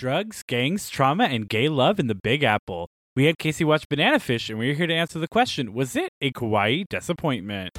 drugs, gangs, trauma, and gay love in the Big Apple. We had Casey watch Banana Fish, and we're here to answer the question Was it a kawaii disappointment?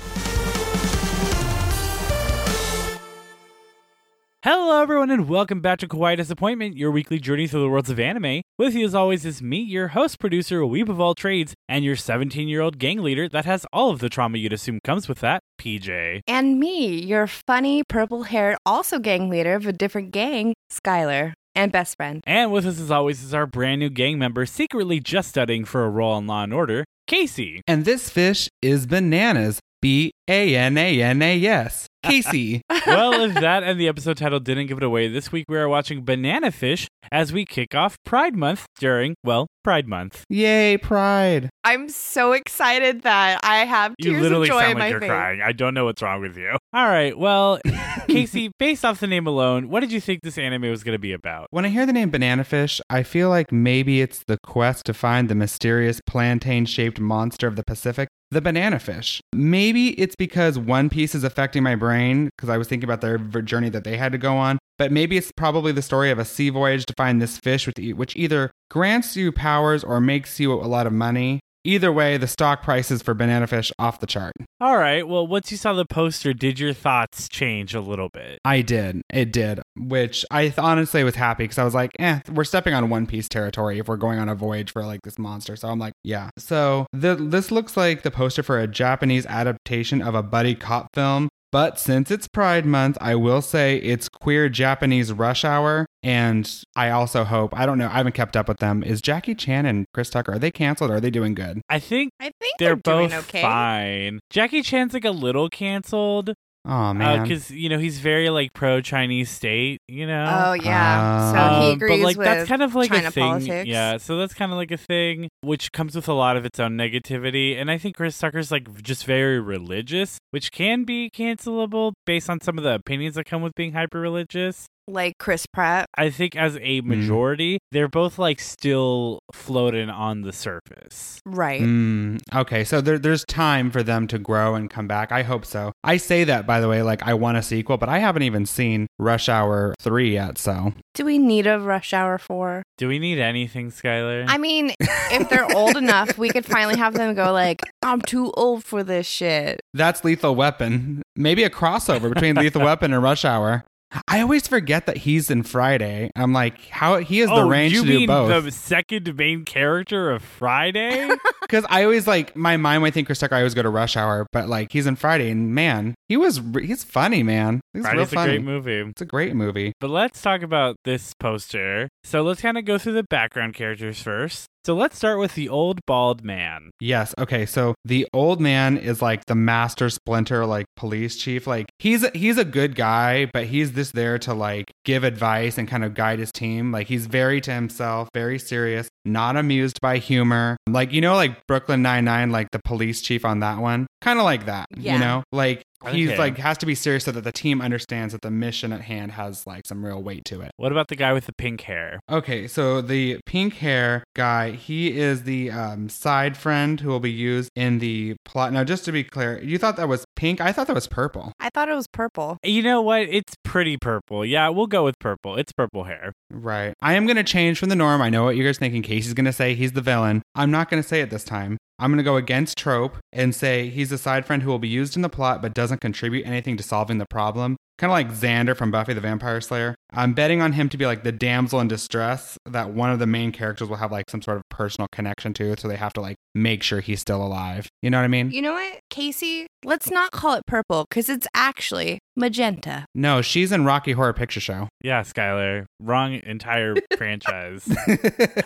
Hello, everyone, and welcome back to Kawaii Disappointment, your weekly journey through the worlds of anime. With you, as always, is me, your host, producer, weeb of all trades, and your 17 year old gang leader that has all of the trauma you'd assume comes with that, PJ. And me, your funny purple haired, also gang leader of a different gang, Skylar, and best friend. And with us, as always, is our brand new gang member, secretly just studying for a role in Law and Order, Casey. And this fish is bananas. B A N A N A S. Casey. well, if that and the episode title didn't give it away, this week we are watching Banana Fish as we kick off Pride Month during, well, Pride Month. Yay, Pride. I'm so excited that I have You tears literally of joy sound in like my you're face. crying. I don't know what's wrong with you. All right, well, Casey, based off the name alone, what did you think this anime was going to be about? When I hear the name Banana Fish, I feel like maybe it's the quest to find the mysterious plantain shaped monster of the Pacific, the banana fish. Maybe it's because One Piece is affecting my brain because I was thinking about their journey that they had to go on. But maybe it's probably the story of a sea voyage to find this fish, with which either grants you powers or makes you a lot of money. Either way, the stock prices for banana fish off the chart. All right, well, once you saw the poster, did your thoughts change a little bit? I did. It did. Which I th- honestly was happy because I was like, eh, we're stepping on One Piece territory if we're going on a voyage for like this monster. So I'm like, yeah. So the, this looks like the poster for a Japanese adaptation of a buddy cop film. But since it's Pride Month, I will say it's queer Japanese rush hour. And I also hope, I don't know, I haven't kept up with them. Is Jackie Chan and Chris Tucker, are they canceled or are they doing good? I think I think they're, they're, doing both okay. fine. Jackie Chan's like a little canceled Oh, man. because you know he's very like pro Chinese state. You know. Oh yeah, so Uh, he Um, agrees but like with that's kind of like China a thing. politics. Yeah, so that's kind of like a thing which comes with a lot of its own negativity. And I think Chris Tucker's like just very religious, which can be cancelable based on some of the opinions that come with being hyper religious. Like Chris Pratt. I think as Mm. a majority, they're both like still floating on the surface. Right. Mm, okay, so there, there's time for them to grow and come back. I hope so. I say that, by the way, like I want a sequel, but I haven't even seen Rush Hour 3 yet, so. Do we need a Rush Hour four? Do we need anything, Skylar? I mean, if they're old enough, we could finally have them go like, "I'm too old for this shit." That's Lethal Weapon. Maybe a crossover between Lethal Weapon and Rush Hour. I always forget that he's in Friday. I'm like, how he has the oh, range you to do both. the second main character of Friday? Because I always like my mind when I think Chris Tucker, I always go to Rush Hour, but like he's in Friday, and man, he was he's funny, man. He's real Friday's a great movie. It's a great movie. But let's talk about this poster. So let's kind of go through the background characters first. So let's start with the old bald man. Yes. Okay. So the old man is like the master splinter, like police chief. Like he's he's a good guy, but he's just there to like give advice and kind of guide his team. Like he's very to himself, very serious, not amused by humor. Like you know, like Brooklyn Nine Nine, like the police chief on that one, kind of like that. Yeah. You know, like he's Okay. like has to be serious so that the team understands that the mission at hand has like some real weight to it. What about the guy with the pink hair? Okay, so the pink hair guy, he is the um, side friend who will be used in the plot. Now, just to be clear, you thought that was pink? I thought that was purple. I thought it was purple. You know what? It's pretty purple. Yeah, we'll go with purple. It's purple hair. Right. I am going to change from the norm. I know what you guys thinking. Casey's going to say he's the villain. I'm not going to say it this time. I'm going to go against trope and say he's a side friend who will be used in the plot but doesn't contribute anything to solving the problem. Kind of like Xander from Buffy the Vampire Slayer. I'm betting on him to be like the damsel in distress that one of the main characters will have like some sort of personal connection to. So they have to like make sure he's still alive. You know what I mean? You know what, Casey? Let's not call it purple because it's actually magenta. No, she's in Rocky Horror Picture Show. Yeah, Skylar. Wrong entire franchise.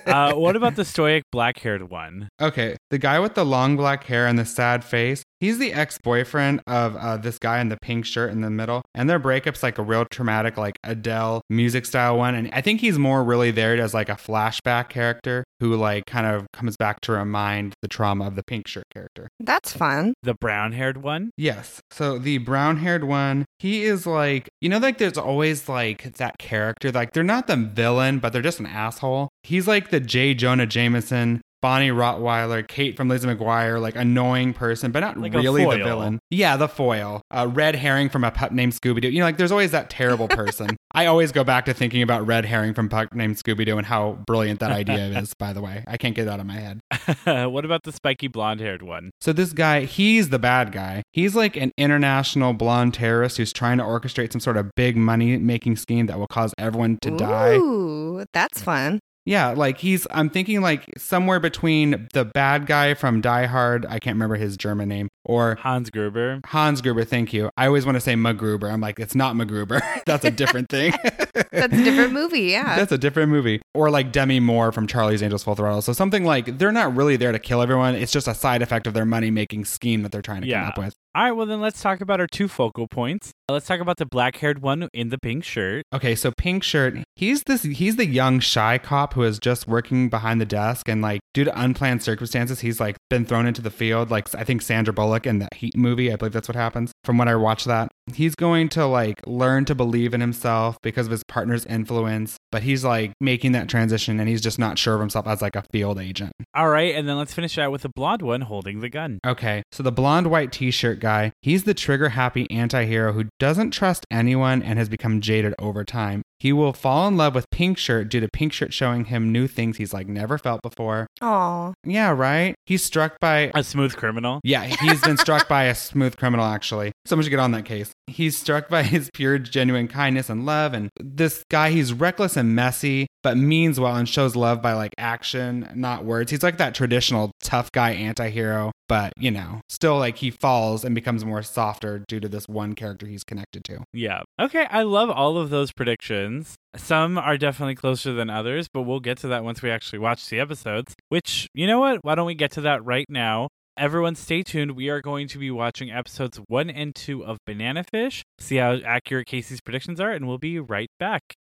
Uh, what about the stoic black haired one? Okay, the guy with the long black hair and the sad face, he's the ex boyfriend of uh, this guy in the pink shirt in the middle. And their breakup's like a real traumatic, like Adele music style one. And I think he's more really there as like a flashback character who like kind of comes back to remind the trauma of the pink shirt character. That's fun. The brown haired one? Yes. So the brown haired one, he is like, you know, like there's always like that character, like they're not the villain, but they're just an asshole. He's like the J. Jonah Jameson Bonnie Rottweiler, Kate from Lizzie McGuire, like annoying person, but not Like really the villain. Yeah, the foil. Uh, red herring from a pup named Scooby Doo. You know, like there's always that terrible person. I always go back to thinking about red herring from pup named Scooby Doo and how brilliant that idea is. By the way, I can't get it out of my head. what about the spiky blonde haired one? So this guy, he's the bad guy. He's like an international blonde terrorist who's trying to orchestrate some sort of big money making scheme that will cause everyone to die. Ooh, that's fun. Yeah, like he's I'm thinking like somewhere between the bad guy from Die Hard, I can't remember his German name, or Hans Gruber. Hans Gruber, thank you. I always want to say MacGruber. I'm like, it's not MacGruber. That's a different thing. That's a different movie. Yeah. That's a different movie. Or like Demi Moore from Charlie's Angels Full Throttle. So something like they're not really there to kill everyone. It's just a side effect of their money making scheme that they're trying to Yeah. come up with. All right, well, then let's talk about our two focal points. Let's talk about the black haired one in the pink shirt. Okay, so pink shirt, he's this he's the young shy cop who is just working behind the desk and like due to unplanned circumstances, he's like been thrown into the field like I think Sandra Bullock in that Heat movie, I believe that's what happens. From when I watched that. He's going to like learn to believe in himself because of his partner's influence, but he's like making that transition and he's just not sure of himself as like a field agent. All right, and then let's finish it out with the blonde one holding the gun. Okay, so the blonde white t shirt guy, he's the trigger happy anti hero who doesn't trust anyone and has become jaded over time. He will fall in love with Pink Shirt due to Pink Shirt showing him new things he's like never felt before. Aw. Yeah, right? He's struck by. A smooth criminal. Yeah, he's been struck by a smooth criminal, actually. Someone should get on that case. He's struck by his pure, genuine kindness and love. And this guy, he's reckless and messy, but means well and shows love by like action, not words. He's like that traditional tough guy anti hero, but you know, still like he falls and becomes more softer due to this one character he's connected to. Yeah. Okay, I love all of those predictions. Some are definitely closer than others, but we'll get to that once we actually watch the episodes. Which, you know what? Why don't we get to that right now? Everyone, stay tuned. We are going to be watching episodes one and two of Banana Fish, see how accurate Casey's predictions are, and we'll be right back.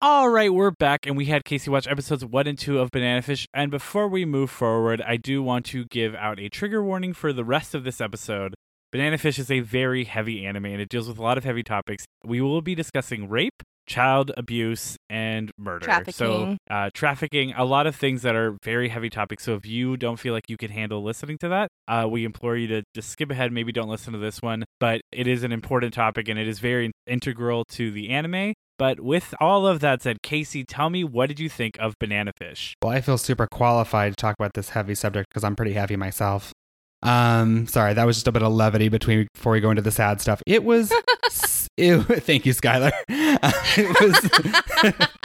All right, we're back, and we had Casey watch episodes one and two of Banana Fish. And before we move forward, I do want to give out a trigger warning for the rest of this episode. Banana Fish is a very heavy anime, and it deals with a lot of heavy topics. We will be discussing rape, child abuse, and murder. So, Trafficking. uh, trafficking, a lot of things that are very heavy topics. So, if you don't feel like you can handle listening to that, uh, we implore you to just skip ahead. Maybe don't listen to this one, but it is an important topic and it is very integral to the anime. But with all of that said, Casey, tell me what did you think of Banana Fish? Well, I feel super qualified to talk about this heavy subject because I'm pretty heavy myself. Um, sorry, that was just a bit of levity between before we go into the sad stuff. It was, it, thank you, Skylar. it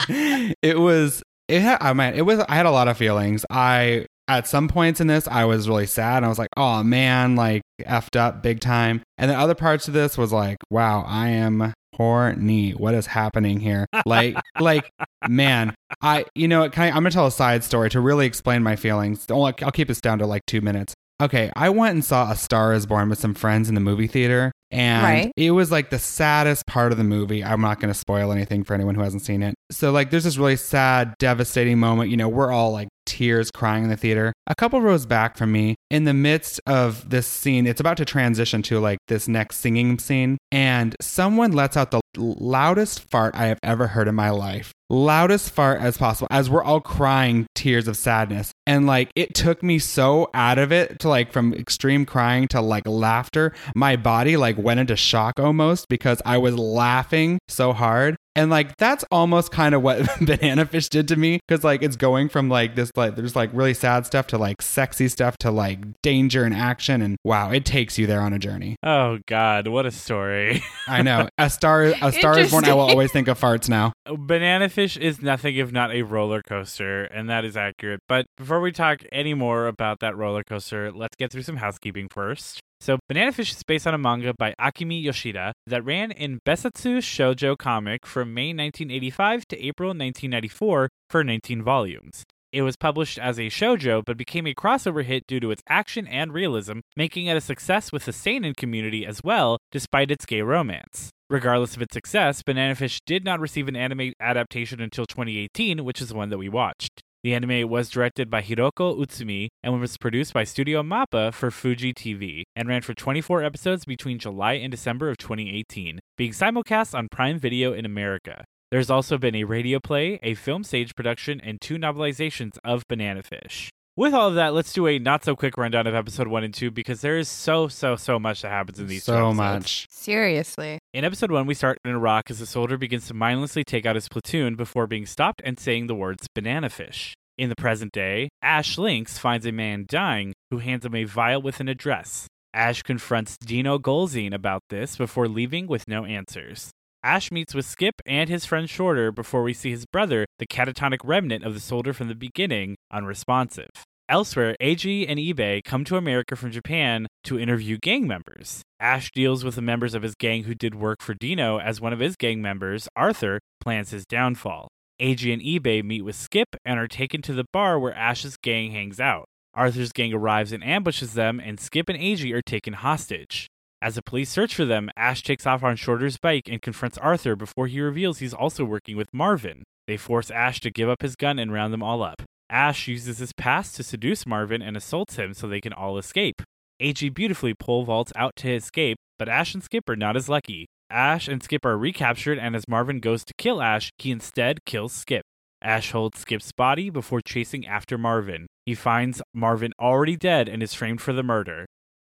was, it was, it had, I mean, it was. I had a lot of feelings. I at some points in this, I was really sad. I was like, oh man, like effed up big time. And then other parts of this was like, wow, I am horny. What is happening here? Like, like, man, I, you know, I, I'm gonna tell a side story to really explain my feelings. Don't- I'll keep this down to like two minutes. Okay, I went and saw A Star Is Born with some friends in the movie theater, and Right. it was like the saddest part of the movie. I'm not going to spoil anything for anyone who hasn't seen it. So, like, there's this really sad, devastating moment. You know, we're all like tears crying in the theater. A couple rows back from me, in the midst of this scene, it's about to transition to like this next singing scene, and someone lets out the loudest fart I have ever heard in my life. Loudest fart as possible as we're all crying tears of sadness. And like it took me so out of it to like from extreme crying to like laughter. My body like went into shock almost because I was laughing so hard. And like that's almost kind of what Banana Fish did to me because like it's going from like this like there's like really sad stuff to like sexy stuff to like danger and action and wow it takes you there on a journey. Oh God, what a story! I know a star a star is born. I will always think of farts now. Banana Fish is nothing if not a roller coaster, and that is accurate. But before we talk any more about that roller coaster, let's get through some housekeeping first. So, Banana Fish is based on a manga by Akimi Yoshida that ran in Bessatsu Shoujo comic from May 1985 to April 1994 for 19 volumes. It was published as a shoujo, but became a crossover hit due to its action and realism, making it a success with the seinen community as well, despite its gay romance. Regardless of its success, Banana Fish did not receive an anime adaptation until 2018, which is the one that we watched. The anime was directed by Hiroko Utsumi and was produced by Studio Mappa for Fuji TV and ran for 24 episodes between July and December of 2018, being simulcast on Prime Video in America. There's also been a radio play, a film stage production, and two novelizations of Banana Fish. With all of that, let's do a not so quick rundown of episode one and two because there is so, so, so much that happens in these two so much. Seriously. In episode one, we start in Iraq as a soldier begins to mindlessly take out his platoon before being stopped and saying the words banana fish. In the present day, Ash Lynx finds a man dying who hands him a vial with an address. Ash confronts Dino Golzine about this before leaving with no answers. Ash meets with Skip and his friend Shorter before we see his brother, the catatonic remnant of the soldier from the beginning, unresponsive. Elsewhere, Eiji and Ibe come to America from Japan to interview gang members. Ash deals with the members of his gang who did work for Dino as one of his gang members, Arthur, plans his downfall. Eiji and Ibe meet with Skip and are taken to the bar where Ash's gang hangs out. Arthur's gang arrives and ambushes them, and Skip and Eiji are taken hostage. As the police search for them, Ash takes off on Shorter's bike and confronts Arthur before he reveals he's also working with Marvin. They force Ash to give up his gun and round them all up. Ash uses his past to seduce Marvin and assaults him so they can all escape. Eiji beautifully pole vaults out to escape, but Ash and Skip are not as lucky. Ash and Skip are recaptured, and as Marvin goes to kill Ash, he instead kills Skip. Ash holds Skip's body before chasing after Marvin. He finds Marvin already dead and is framed for the murder.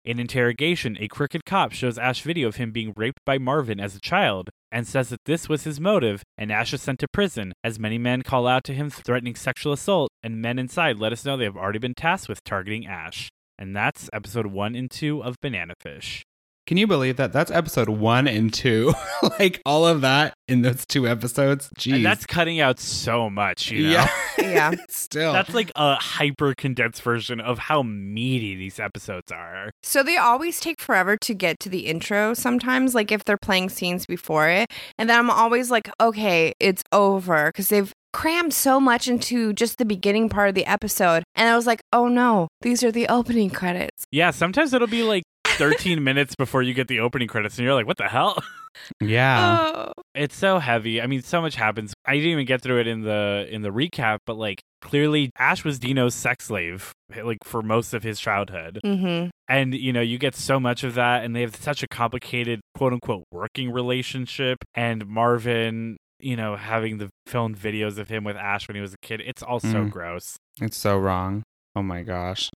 In interrogation, a crooked cop shows Ash video of him being raped by Marvin as a child and says that this was his motive, and Ash is sent to prison, as many men call out to him threatening sexual assault, and men inside let us know they have already been tasked with targeting Ash. And that's episode 1 and 2 of Banana Fish. Can you believe that? That's episode one and two. like all of that in those two episodes. Jeez. And that's cutting out so much, you know? yeah. Yeah. Still. That's like a hyper condensed version of how meaty these episodes are. So they always take forever to get to the intro sometimes, like if they're playing scenes before it. And then I'm always like, okay, it's over because they've crammed so much into just the beginning part of the episode. And I was like, oh no, these are the opening credits. Yeah, sometimes it'll be like 13 minutes before you get the opening credits, and you're like, what the hell? yeah. Oh. It's so heavy. I mean, so much happens. I didn't even get through it in the in the recap, but like clearly Ash was Dino's sex slave like for most of his childhood. Mm-hmm. And you know, you get so much of that and they have such a complicated quote unquote working relationship and Marvin you know, having the filmed videos of him with Ash when he was a kid, it's all so Mhm. gross. It's so wrong. Oh my gosh.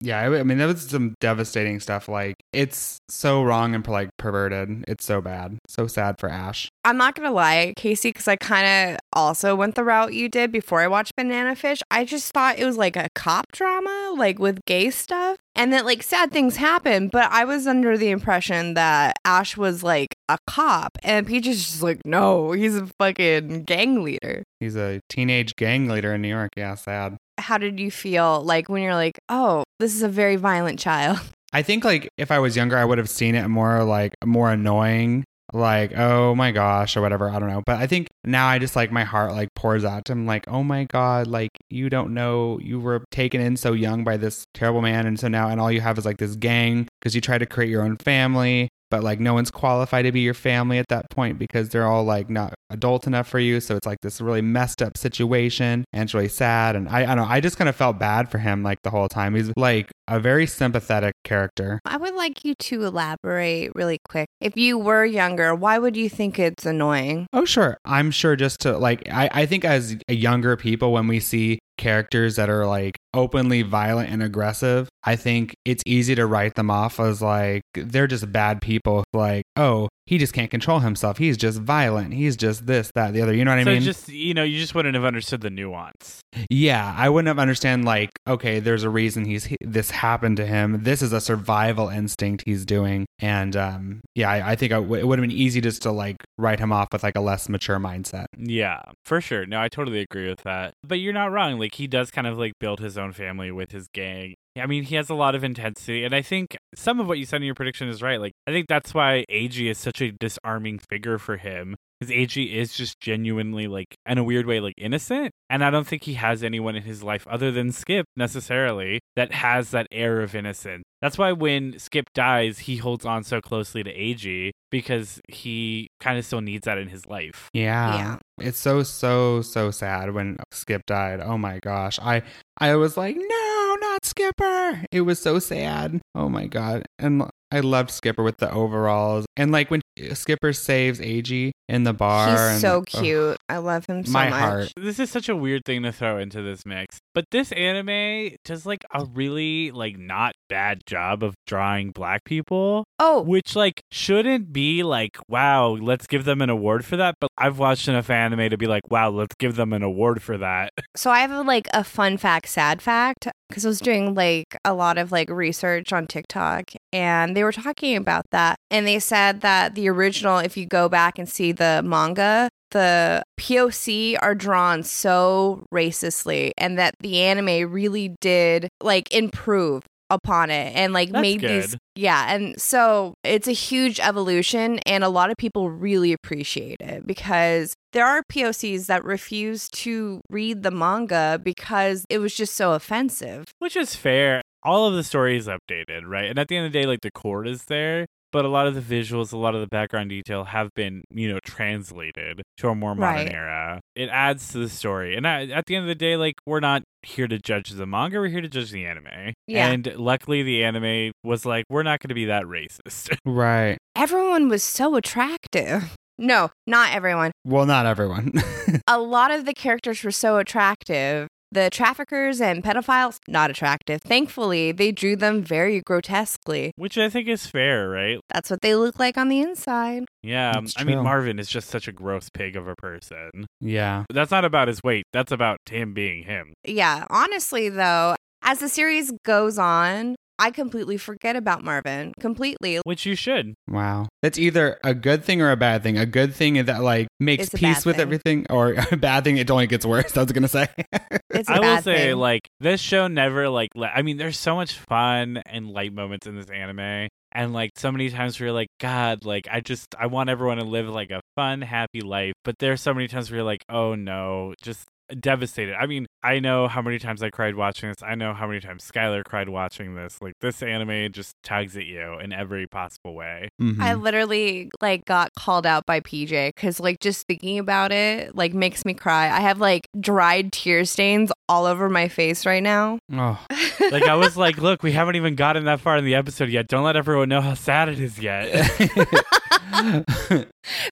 Yeah, I, I mean, that was some devastating stuff. Like, it's so wrong and like perverted. It's so bad. So sad for Ash. I'm not gonna lie, Casey, because I kind of also went the route you did before I watched Banana Fish. I just thought it was like a cop drama, like with gay stuff, and that like sad things happen. But I was under the impression that Ash was like a cop, and Peach is just like, no, he's a fucking gang leader. He's a teenage gang leader in New York. Yeah, sad. How did you feel like when you're like, oh, this is a very violent child? I think like if I was younger, I would have seen it more like more annoying, like oh my gosh or whatever. I don't know. But I think now I just like my heart like pours out to him, like oh my god, like you don't know you were taken in so young by this terrible man, and so now and all you have is like this gang because you try to create your own family. But like no one's qualified to be your family at that point because they're all like not adult enough for you. So it's like this really messed up situation and it's really sad. And I, I don't know, I just kind of felt bad for him like the whole time. He's like a very sympathetic character. I would like you to elaborate really quick. If you were younger, why would you think it's annoying? Oh, sure. I'm sure just to like, I, I think as younger people, when we see characters that are like openly violent and aggressive, I think it's easy to write them off as like they're just bad people. Like, oh, he just can't control himself. He's just violent. He's just this, that, the other. You know what I mean? so just you know, you just wouldn't have understood the nuance. Yeah, I wouldn't have understand like, okay, there's a reason he's this happened to him. This is a survival instinct he's doing, and um, yeah, I, I think I w- it would have been easy just to like write him off with like a less mature mindset. Yeah, for sure. No, I totally agree with that. But you're not wrong. Like he does kind of like build his own family with his gang. I mean, he has a lot of intensity, and I think some of what you said in your prediction is right. Like, I think that's why Eiji is such a disarming figure for him Because Eiji is just genuinely like in a weird way like innocent, and I don't think he has anyone in his life other than Skip necessarily that has that air of innocence. That's why when Skip dies, he holds on so closely to Eiji because he kind of still needs that in his life. Yeah. Yeah. It's so so so sad when Skip died. Oh my gosh. I I was like, "No, not Skipper." It was so sad. Oh my god. And I loved Skipper with the overalls. And like when Skipper saves Eiji in the bar He's and so like, oh, cute. I love him so my much. heart. This is such a weird thing to throw into this mix. But this anime does like a really like not bad job of drawing black people, Oh, which like shouldn't be like, wow, let's give them an award for that. But I've watched enough anime to be like, wow, let's give them an award for that. so I have a, like a fun fact, sad fact, because I was doing like a lot of like research on TikTok and they were talking about that. And they said that the original, if you go back and see the manga, the POC are drawn so racistly and that the anime really did like improve upon it and like That's made these yeah and so it's a huge evolution and a lot of people really appreciate it because there are POCs that refuse to read the manga because it was just so offensive. Which is fair. All of the story is updated, right? And at the end of the day, like the core is there, but a lot of the visuals, a lot of the background detail have been, you know, translated to a more modern Right. era. It adds to the story. And I, at the end of the day, like we're not here to judge the manga, we're here to judge the anime. Yeah. And luckily the anime was like, we're not going to be that racist. Right. Everyone was so attractive. No, not everyone. Well, not everyone. A lot of the characters were so attractive. The traffickers and pedophiles, not attractive. Thankfully, they drew them very grotesquely. Which I think is fair, right? That's what they look like on the inside. Yeah. I mean. Marvin is just such a gross pig of a person. yeah. That's not about his weight. That's about him being him. Yeah, honestly, though, as the series goes on, I completely forget about Marvin. Completely. Which you should. Wow. That's either a good thing or a bad thing. A good thing is that like makes peace with thing. everything, or a bad thing it only gets worse. I was gonna say. It's a I will bad say, thing. like, this show never, like, le- I mean, there's so much fun and light moments in this anime. And, like, so many times where you're like, God, like, I just, I want everyone to live, like, a fun, happy life. But there's so many times where you're like, oh no, just devastated. I mean, I know how many times I cried watching this. I know how many times Skylar cried watching this. Like, this anime just tugs at you in every possible way. Mhm. I literally like got called out by PJ because like just thinking about it like makes me cry. I have like dried tear stains all over my face right now. oh. Like, I was like, look, we haven't even gotten that far in the episode yet. Don't let everyone know how sad it is yet.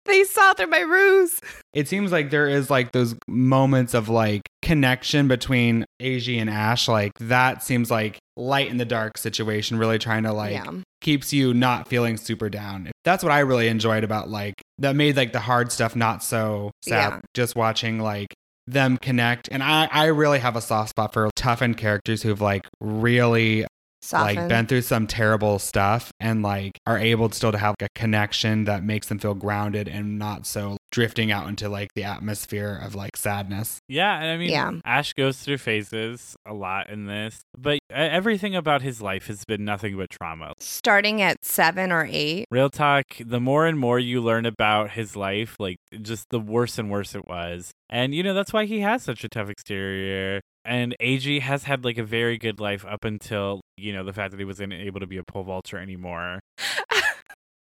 they saw through my ruse. It seems like there is like those moments of like connection between Eiji and Ash. Like that seems like light in the dark situation, really trying to like yeah. keeps you not feeling super down. That's what I really enjoyed about like that made like the hard stuff not so sad. Yeah. Just watching like them connect. And I, I really have a soft spot for toughened characters who've like really Soften. like been through some terrible stuff and like are able still to have a connection that makes them feel grounded and not so drifting out into like the atmosphere of like sadness. Yeah, and I mean, Yeah. Ash goes through phases a lot in this, but everything about his life has been nothing but trauma. Starting at seven or eight. Real talk, the more and more you learn about his life, like just the worse and worse it was. And you know, that's why he has such a tough exterior. And Eiji has had like a very good life up until, you know, the fact that he wasn't able to be a pole vaulter anymore.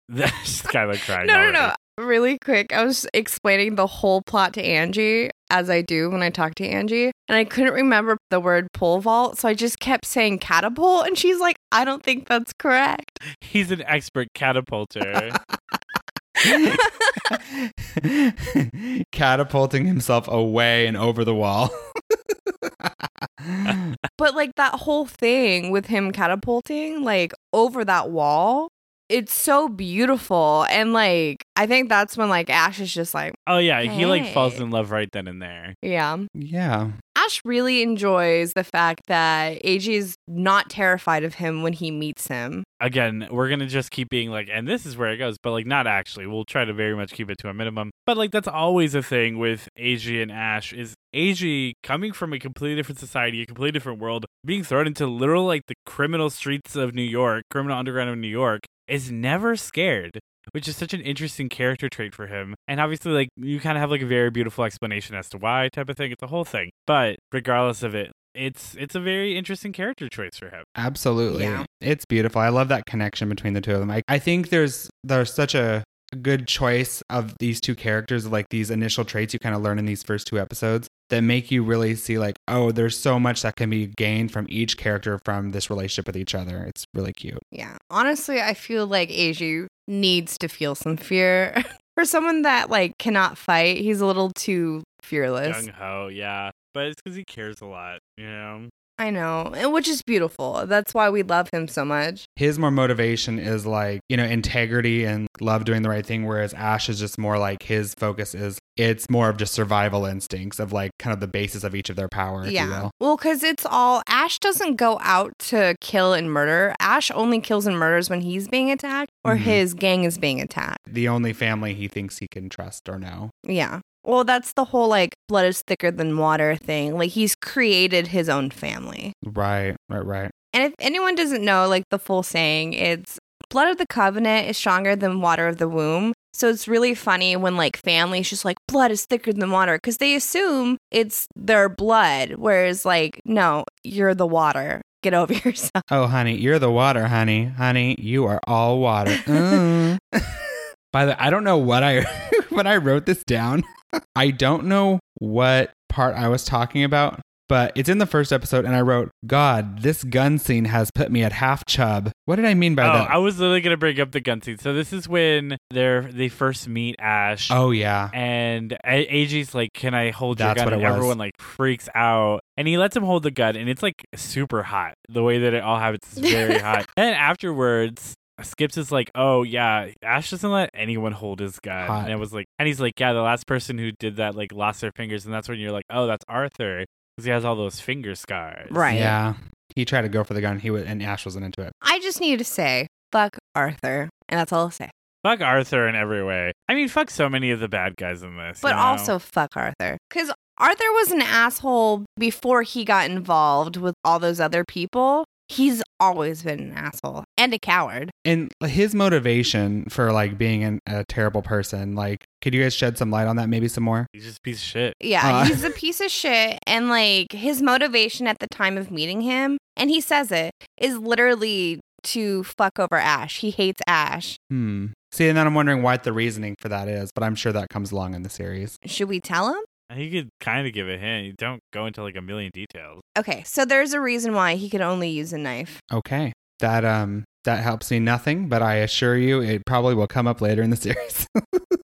That's kind of crying. No, no, already. no. Really quick, I was explaining the whole plot to Angie, as I do when I talk to Angie, and I couldn't remember the word pole vault, so I just kept saying catapult, and she's like, I don't think that's correct. He's an expert catapulter. Catapulting himself away and over the wall. But like that whole thing with him catapulting, like over that wall, it's so beautiful. And like, I think that's when like Ash is just like, oh yeah, he like falls in love right then and there. yeah. yeah. Ash really enjoys the fact that Eiji is not terrified of him when he meets him. again, we're gonna just keep being like, and this is where it goes, but like not actually. We'll try to very much keep it to a minimum. But like that's always a thing with Eiji and Ash is Eiji coming from a completely different society, a completely different world, being thrown into literal like the criminal streets of New York, criminal underground of New York, is never scared. which is such an interesting character trait for him. And obviously, like you kind of have like a very beautiful explanation as to why type of thing. It's a whole thing. But regardless of it, it's it's a very interesting character choice for him. Absolutely. Yeah. It's beautiful. I love that connection between the two of them. I, I think there's there's such a good choice of these two characters, like these initial traits you kind of learn in these first two episodes that make you really see like, oh, there's so much that can be gained from each character from this relationship with each other. It's really cute. Yeah. Honestly, I feel like Eiji needs to feel some fear. For someone that like cannot fight, he's a little too fearless. Gung ho, yeah. But it's because he cares a lot, you know. I know, and which is beautiful. That's why we love him so much. His more motivation is like, you know, integrity and love doing the right thing, whereas Ash is just more like his focus is it's more of just survival instincts of like kind of the basis of each of their power, if you yeah. will. Well, because it's all Ash doesn't go out to kill and murder. Ash only kills and murders when he's being attacked or Mhm. his gang is being attacked. The only family he thinks he can trust or know. Yeah. Well, that's the whole like blood is thicker than water thing. Like he's created his own family. Right, right, right. And if anyone doesn't know, like the full saying, it's blood of the covenant is stronger than water of the womb. So it's really funny when like families just like blood is thicker than water because they assume it's their blood, whereas like no, you're the water. Get over yourself. Oh, honey, you're the water, honey. Honey, you are all water. Mm. By the I don't know what I when I wrote this down. I don't know what part I was talking about, but it's in the first episode and I wrote, "God, this gun scene has put me at half chub." What did I mean by oh, that? I was literally gonna bring up the gun scene. So this is when they're they first meet Ash. oh yeah. And A- Eiji's like, "Can I hold your gun?" And everyone like freaks out, and he lets him hold the gun, and it's like super hot. The way that it all happens is very hot. And afterwards, Skips is like, "Oh yeah, Ash doesn't let anyone hold his gun," Hot. and it was like, and he's like, "Yeah, the last person who did that like lost their fingers," and that's when you're like, "Oh, that's Arthur." Because he has all those finger scars. Right. Yeah. He tried to go for the gun. He was, and Ash wasn't into it. I just need to say, fuck Arthur. And that's all I'll say. Fuck Arthur in every way. I mean, fuck so many of the bad guys in this. But you know? also fuck Arthur. Because Arthur was an asshole before he got involved with all those other people. He's always been an asshole and a coward. And his motivation for like being an, a terrible person, like, could you guys shed some light on that? Maybe some more. he's just a piece of shit. Yeah, Uh. he's a piece of shit. And like his motivation at the time of meeting him, and he says it, is literally to fuck over Ash. He hates Ash. Hmm. See, and then I'm wondering what the reasoning for that is, but I'm sure that comes along in the series. Should we tell him? He could kind of give a hint. You don't go into like a million details. Okay, so there's a reason why he could only use a knife. Okay. That um that helps me nothing, but I assure you it probably will come up later in the series.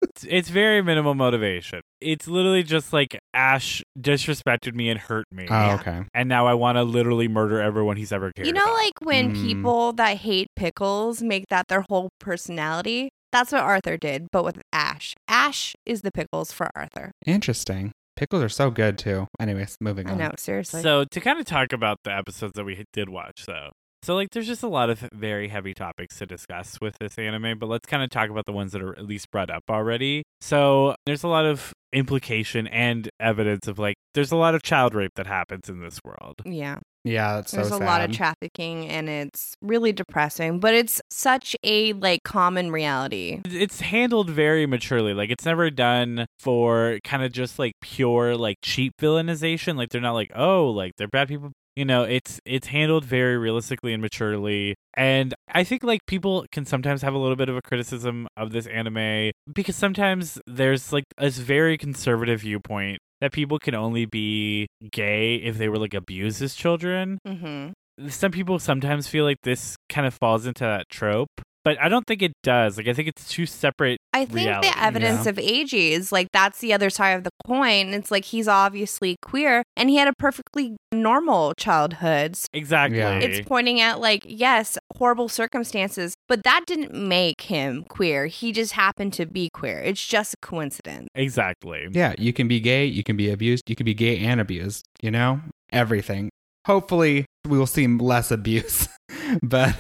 It's, it's very minimal motivation. It's literally just like Ash disrespected me and hurt me. oh, okay. And now I want to literally murder everyone he's ever cared You know, about. like when Mm. people that hate pickles make that their whole personality? That's what Arthur did, but with Ash. Ash is the pickles for Arthur. Interesting. Pickles are so good too. Anyways, moving I on. know, seriously. So to kind of talk about the episodes that we did watch, though. So like, there's just a lot of very heavy topics to discuss with this anime, but let's kind of talk about the ones that are at least brought up already. So there's a lot of implication and evidence of like, there's a lot of child rape that happens in this world. yeah, Yeah, that's there's so a sad. lot of trafficking and it's really depressing, but it's such a like common reality. It's handled very maturely. Like it's never done for kind of just like pure like cheap villainization. Like they're not like, oh, like they're bad people. You know, it's it's handled very realistically and maturely. And I think like people can sometimes have a little bit of a criticism of this anime because sometimes there's like this very conservative viewpoint that people can only be gay if they were like abused as children Mm-hmm. some people sometimes feel like this kind of falls into that trope, but I don't think it does. Like I think it's two separate. I think Reality, the evidence yeah. of Eiji is like that's the other side of the coin. It's like he's obviously queer and he had a perfectly normal childhood. Exactly. Yeah. It's pointing at like yes, horrible circumstances, but that didn't make him queer. He just happened to be queer. It's just a coincidence. exactly. Yeah, you can be gay, you can be abused, you can be gay and abused, you know? Everything. Hopefully we will see less abuse. but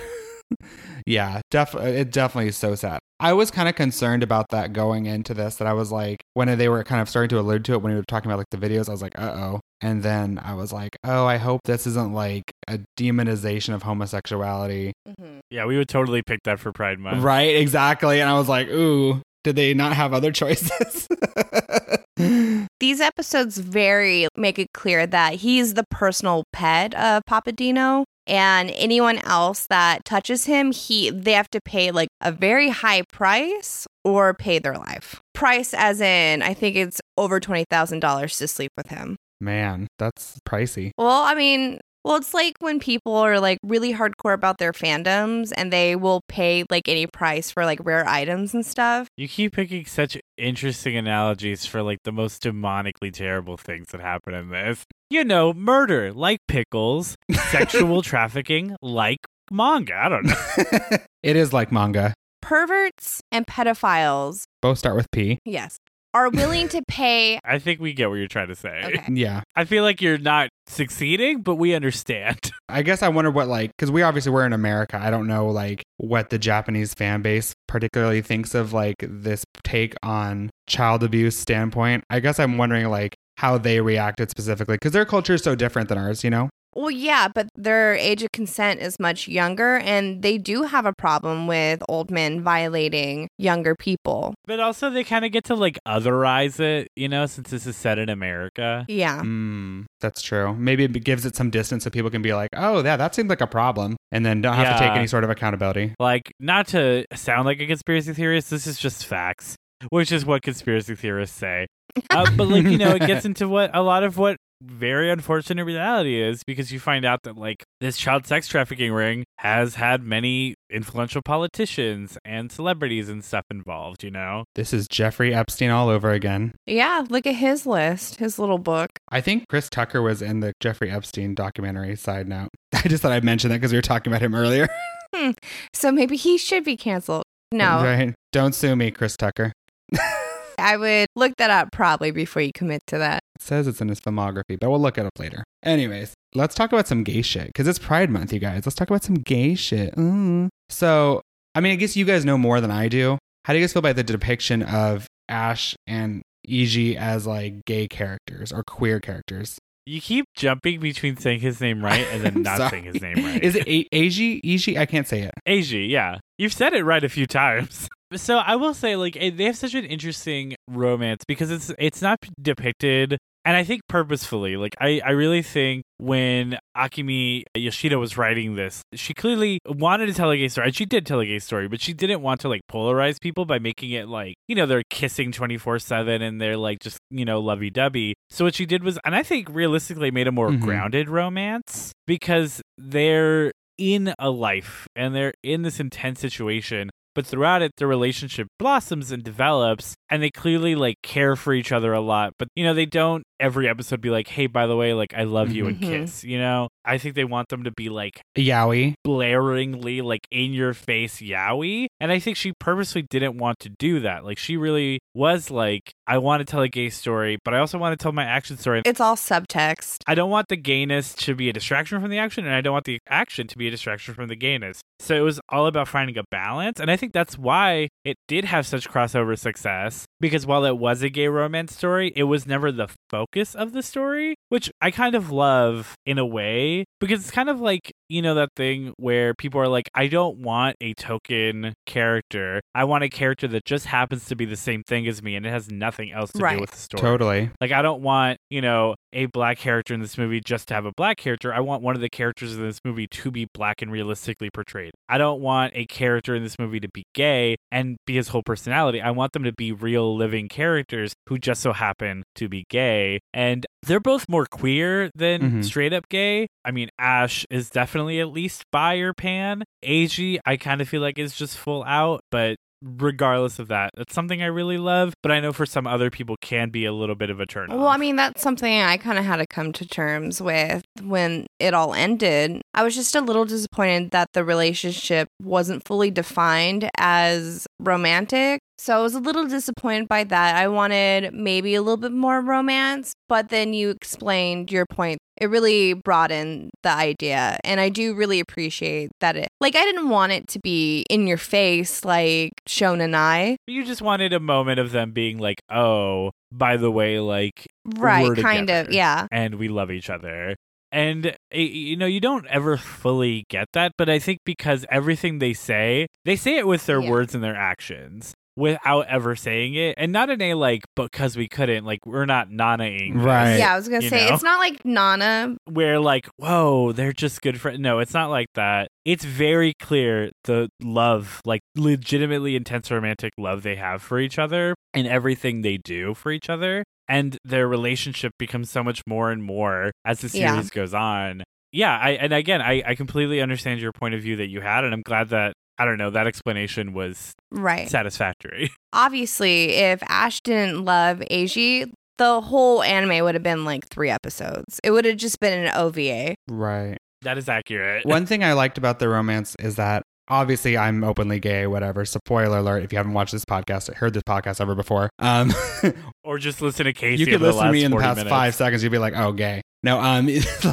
yeah, definitely. It definitely is so sad. I was kind of concerned about that going into this. That I was like, when they were kind of starting to allude to it when we were talking about like the videos, I was like, uh oh. And then I was like, oh, I hope this isn't like a demonization of homosexuality. Yeah, we would totally pick that for Pride Month. Right, exactly. And I was like, ooh, did they not have other choices? These episodes very make it clear that he's the personal pet of Papadino. And anyone else that touches him, he they have to pay like a very high price or pay their life. Price as in I think it's over twenty thousand dollars to sleep with him. Man, that's pricey. Well, I mean, well, it's like when people are like really hardcore about their fandoms and they will pay like any price for like rare items and stuff. You keep picking such interesting analogies for like the most demonically terrible things that happen in this. You know, murder like pickles, sexual trafficking like manga. I don't know. it is like manga. Perverts and pedophiles, Both start with P. yes, are willing to pay. I think we get what you're trying to say. Okay. Yeah. I feel like you're not succeeding, but we understand. I guess I wonder what like because we obviously we're in America. I don't know like what the Japanese fan base particularly thinks of like this take on child abuse standpoint. I guess I'm wondering like how they reacted specifically because their culture is so different than ours. You know. Well, yeah, but their age of consent is much younger, and they do have a problem with old men violating younger people. But also, they kind of get to like otherize it, you know, since this is set in America. Yeah. Mm, that's true. Maybe it gives it some distance so people can be like, oh yeah, that seems like a problem, and then don't have to take any sort of accountability. Like, not to sound like a conspiracy theorist, this is just facts, which is what conspiracy theorists say. Uh, but like, you know, it gets into what a lot of what very unfortunate reality is because you find out that like this child sex trafficking ring has had many influential politicians and celebrities and stuff involved, you know? This is Jeffrey Epstein all over again. Yeah, look at his list, his little book. I think Chris Tucker was in the Jeffrey Epstein documentary. Side note, I just thought I'd mention that because we were talking about him earlier. Hmm, so maybe he should be canceled. No, right? Don't sue me, Chris Tucker. I would look that up probably before you commit to that. It says it's in his filmography, but we'll look it up later. Anyways, let's talk about some gay shit because it's Pride Month, you guys. Let's talk about some gay shit. Mm. So, I mean, I guess you guys know more than I do. How do you guys feel about the depiction of Ash and Eg as like gay characters or queer characters? You keep jumping between saying his name right and then not Sorry. saying his name right. Is it A- Ag? Eg? I can't say it. Asia, yeah. You've said it right a few times. So I will say, like, they have such an interesting romance because it's it's not depicted, and I think purposefully. Like, I I really think when Akimi Yoshida was writing this, she clearly wanted to tell a gay story, and she did tell a gay story, but she didn't want to like polarize people by making it like you know they're kissing twenty four seven and they're like just you know lovey dovey. So what she did was, and I think realistically made a more Mhm. grounded romance because they're in a life and they're in this intense situation but throughout it the relationship blossoms and develops and they clearly like care for each other a lot but you know they don't every episode be like hey by the way like i love you and Mhm. kiss you know i think they want them to be like Yowie. blaringly like in your face yowie and i think she purposely didn't want to do that like she really was like i want to tell a gay story but i also want to tell my action story It's all subtext. I don't want the gayness to be a distraction from the action, and I don't want the action to be a distraction from the gayness. So it was all about finding a balance, and I think that's why it did have such crossover success. Because while it was a gay romance story, it was never the focus of the story, which I kind of love in a way. Because it's kind of like you know that thing where people are like, I don't want a token character. I want a character that just happens to be the same thing as me, and it has nothing else to Right. do with the story. Totally. Like I don't want, you know, a black character in this movie just to have a black character. I want one of the characters in this movie to be black and realistically portrayed. I don't want a character in this movie to be gay and be his whole personality. I want them to be real living characters who just so happen to be gay. And they're both more queer than Mhm. straight up gay. I mean, Ash is definitely at least buy your pan. Ag, I kind of feel like it's just full out, but regardless of that, That's something I really love, but I know for some other people can be a little bit of a turn Well, I mean, that's something I kind of had to come to terms with when it all ended. I was just a little disappointed that the relationship wasn't fully defined as romantic. So I was a little disappointed by that. I wanted maybe a little bit more romance, but then you explained your point. It really broadened the idea. And I do really appreciate that it, like, I didn't want it to be in your face, like Shon and I. You just wanted a moment of them being like, oh, by the way, like, Right, we're kind of. Yeah. and we love each other. And you know, you don't ever fully get that, but I think because everything they say, they say it with their Yeah. words and their actions without ever saying it, and not in a like because we couldn't, like we're not nanaing, this, Right. Yeah, I was going to say, know? it's not like Nana. Where like, whoa, they're just good friends. No, it's not like that. It's very clear the love, like legitimately intense romantic love they have for each other and everything they do for each other. And their relationship becomes so much more and more as the Yeah. series goes on. Yeah, I and again I, I completely understand your point of view that you had, and I'm glad that I don't know, that explanation was Right. satisfactory. Obviously, if Ash didn't love Eiji, the whole anime would have been like three episodes. It would have just been an OVA. Right. that is accurate. One thing I liked about the romance is that obviously I'm openly gay, whatever. Spoiler alert if you haven't watched this podcast, or heard this podcast ever before. Um, or just listen to Casey. you could over the listen to me in the past minutes. five seconds, you'd be like, oh, gay. No, um,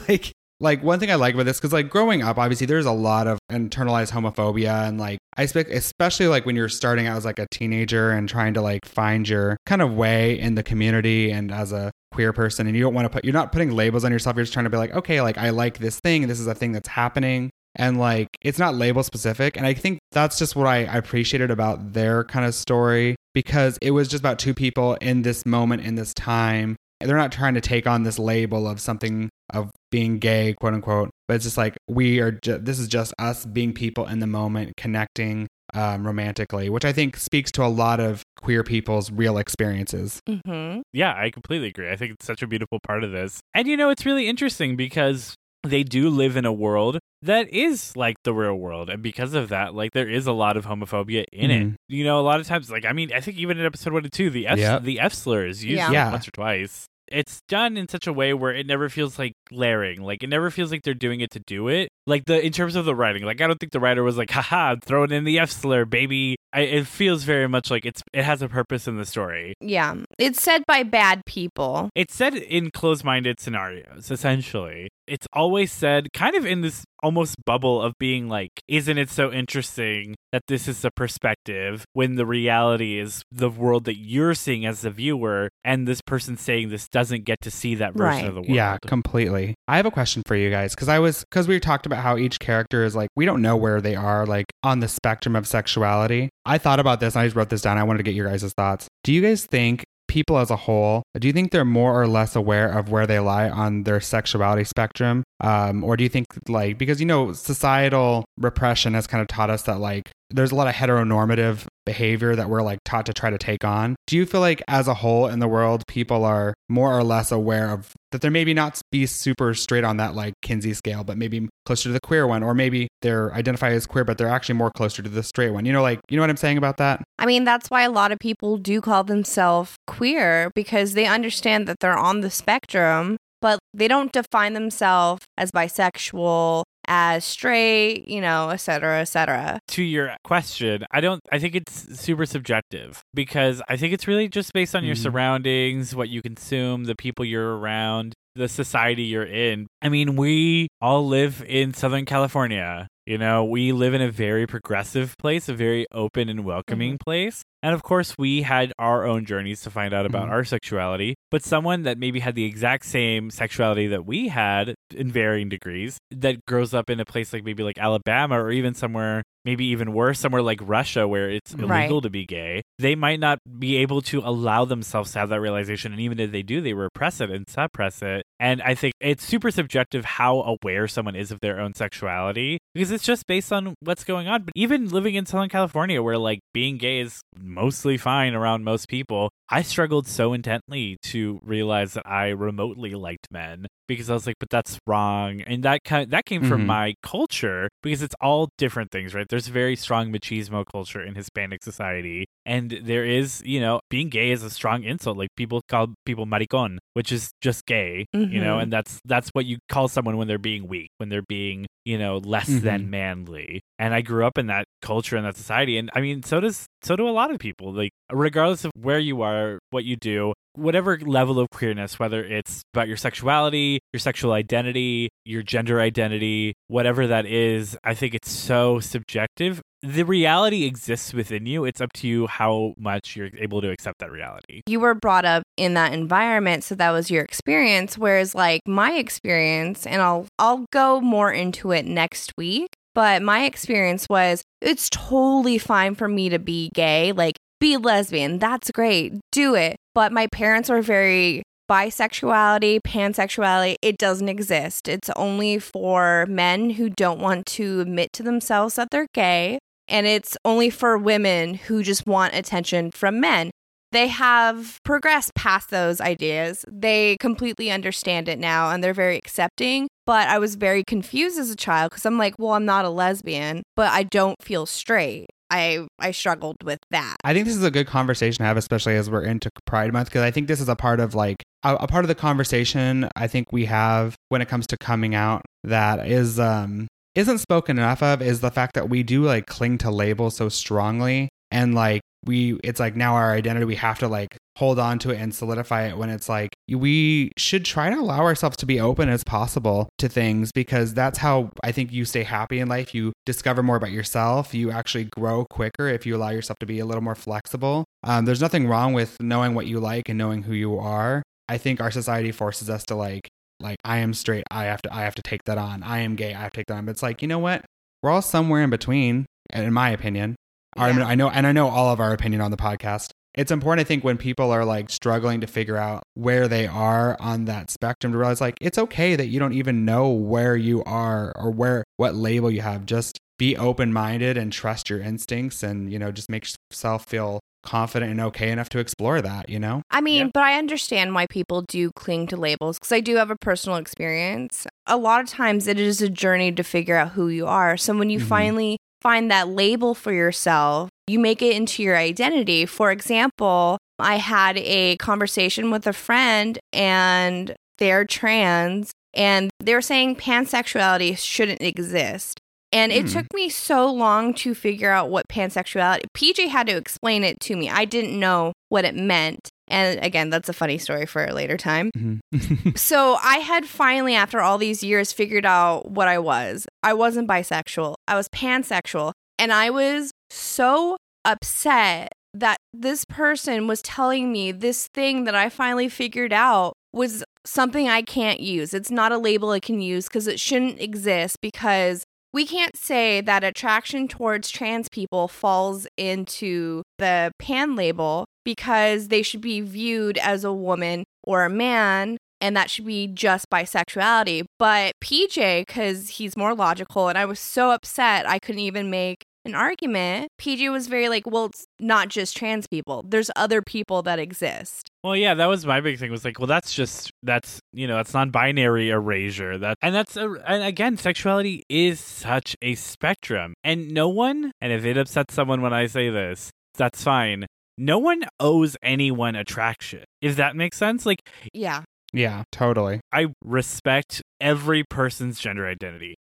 like, like one thing I like about this because like growing up, obviously there's a lot of internalized homophobia and like I expect, especially like when you're starting out as like a teenager and trying to like find your kind of way in the community and as a queer person, and you don't want to put, you're not putting labels on yourself. You're just trying to be like, okay, like I like this thing. This is a thing that's happening. And like it's not label specific. And I think that's just what I, I appreciated about their kind of story because it was just about two people in this moment, in this time. They're not trying to take on this label of something of being gay, quote unquote, but it's just like we are, ju- this is just us being people in the moment, connecting um, romantically, which I think speaks to a lot of queer people's real experiences. Mm-hmm. Yeah, I completely agree. I think it's such a beautiful part of this. And you know, it's really interesting because they do live in a world that is like the real world. And because of that, like there is a lot of homophobia in it. Mhm. You know, a lot of times, like, I mean, I think even in episode one and two, the F, Yep. the F slur is used Yeah. like, Yeah. once or twice. It's done in such a way where it never feels like glaring. Like it never feels like they're doing it to do it. Like the in terms of the writing, like I don't think the writer was like, haha, throw it in the F slur, baby. I, it feels very much like it's it has a purpose in the story. Yeah. It's said by bad people. It's said in closed minded scenarios, essentially. It's always said kind of in this almost bubble of being like, isn't it so interesting that this is a perspective when the reality is the world that you're seeing as the viewer, and this person saying this doesn't get to see that version Right. of the world. Yeah, completely. I have a question for you guys because I was because we talked about how each character is like we don't know where they are like on the spectrum of sexuality. I thought about this and I just wrote this down. I wanted to get your guys' thoughts. Do you guys think people as a whole do you think they're more or less aware of where they lie on their sexuality spectrum? Um, or do you think like because you know societal repression has kind of taught us that like there's a lot of heteronormative behavior that we're like taught to try to take on. Do you feel like as a whole in the world people are more or less aware of that they're maybe not be super straight on that like kinsey scale but maybe closer to the queer one or maybe they're identified as queer but they're actually more closer to the straight one? You know like you know what i'm saying about that? I mean, that's why a lot of people do call themselves queer because they understand that they're on the spectrum, but they don't define themselves as bisexual, as straight, you know, et cetera, et cetera. to your question, I don't I think it's super subjective because I think it's really just based on your Mhm. surroundings, what you consume, the people you're around, the society you're in. I mean, we all live in Southern California. You know, we live in a very progressive place, a very open and welcoming place. And of course, we had our own journeys to find out about Mhm. our sexuality. But someone that maybe had the exact same sexuality that we had in varying degrees, that grows up in a place like maybe like Alabama or even somewhere maybe even worse, somewhere like Russia where it's illegal Right. to be gay, they might not be able to allow themselves to have that realization. And even if they do, they repress it and suppress it. And I think it's super subjective how aware someone is of their own sexuality because it's just based on what's going on. But even living in Southern California, where like being gay is mostly fine around most people, I struggled so intently to realize that I remotely liked men because I was like, but that's wrong. And that kind that came from Mhm. my culture because it's all different things, right? There's very strong machismo culture in Hispanic society. And there is, you know, being gay is a strong insult. Like people call people maricon, which is just gay, you know, Mhm. and that's that's what you call someone when they're being weak, when they're being, you know, less than manly. And I grew up in that culture and that society. And I mean, so does so do a lot of people. Like regardless of where you are, what you do, whatever level of queerness, whether it's about your sexuality, your sexual identity, your gender identity, whatever that is, I think it's so subjective. The reality exists within you. It's up to you how much you're able to accept that reality. you were brought up in that environment so that was your experience whereas like my experience and I'll I'll go more into it next week but my experience was it's totally fine for me to be gay like be lesbian that's great do it but my parents are very bisexuality pansexuality it doesn't exist it's only for men who don't want to admit to themselves that they're gay and it's only for women who just want attention from men they have progressed past those ideas. They completely understand it now and they're very accepting. But I was very confused as a child because I'm like, well, I'm not a lesbian, but I don't feel straight. I I struggled with that. I think this is a good conversation to have, especially as we're into Pride Month, because I think this is a part of like a, a part of the conversation I think we have when it comes to coming out that is um isn't spoken enough of is the fact that we do like cling to labels so strongly and like we it's like now our identity we have to like hold on to it and solidify it when it's like we should try to allow ourselves to be open as possible to things because that's how I think you stay happy in life. You discover more about yourself. You actually grow quicker if you allow yourself to be a little more flexible. Um, there's nothing wrong with knowing what you like and knowing who you are. I think our society forces us to like like I am straight. I have to I have to take that on. I am gay. I have to take that on. But it's like you know what? We're all somewhere in between, in my opinion. Or, I, mean, I know, and I know all of our opinion on the podcast. It's important, I think, when people are like struggling to figure out where they are on that spectrum to realize like it's okay that you don't even know where you are or where what label you have. Just be open minded and trust your instincts, and you know, just make yourself feel confident and okay enough to explore that. You know, I mean, Yeah. but I understand why people do cling to labels because I do have a personal experience. A lot of times it is a journey to figure out who you are. So when you Mhm. finally find that label for yourself, you make it into your identity. For example, I had a conversation with a friend and they're trans and they're saying pansexuality shouldn't exist. And it Hmm. took me so long to figure out what pansexuality. PJ had to explain it to me. I didn't know what it meant. And again, that's a funny story for a later time. Mhm. So I had finally, after all these years, figured out what I was. I wasn't bisexual, I was pansexual. And I was so upset that this person was telling me this thing that I finally figured out was something I can't use. It's not a label I can use because it shouldn't exist because we can't say that attraction towards trans people falls into the pan label because they should be viewed as a woman or a man and that should be just bisexuality. But PJ, because he's more logical, and I was so upset I couldn't even make an argument. PJ was very like, well, it's not just trans people, there's other people that exist. Well, yeah, that was my big thing. Was like, well, that's just that's you know, that's non-binary erasure. That and that's a, and again, sexuality is such a spectrum, and no one. And if it upsets someone when I say this, that's fine. No one owes anyone attraction. If that makes sense, like Yeah. yeah, totally. I respect every person's gender identity.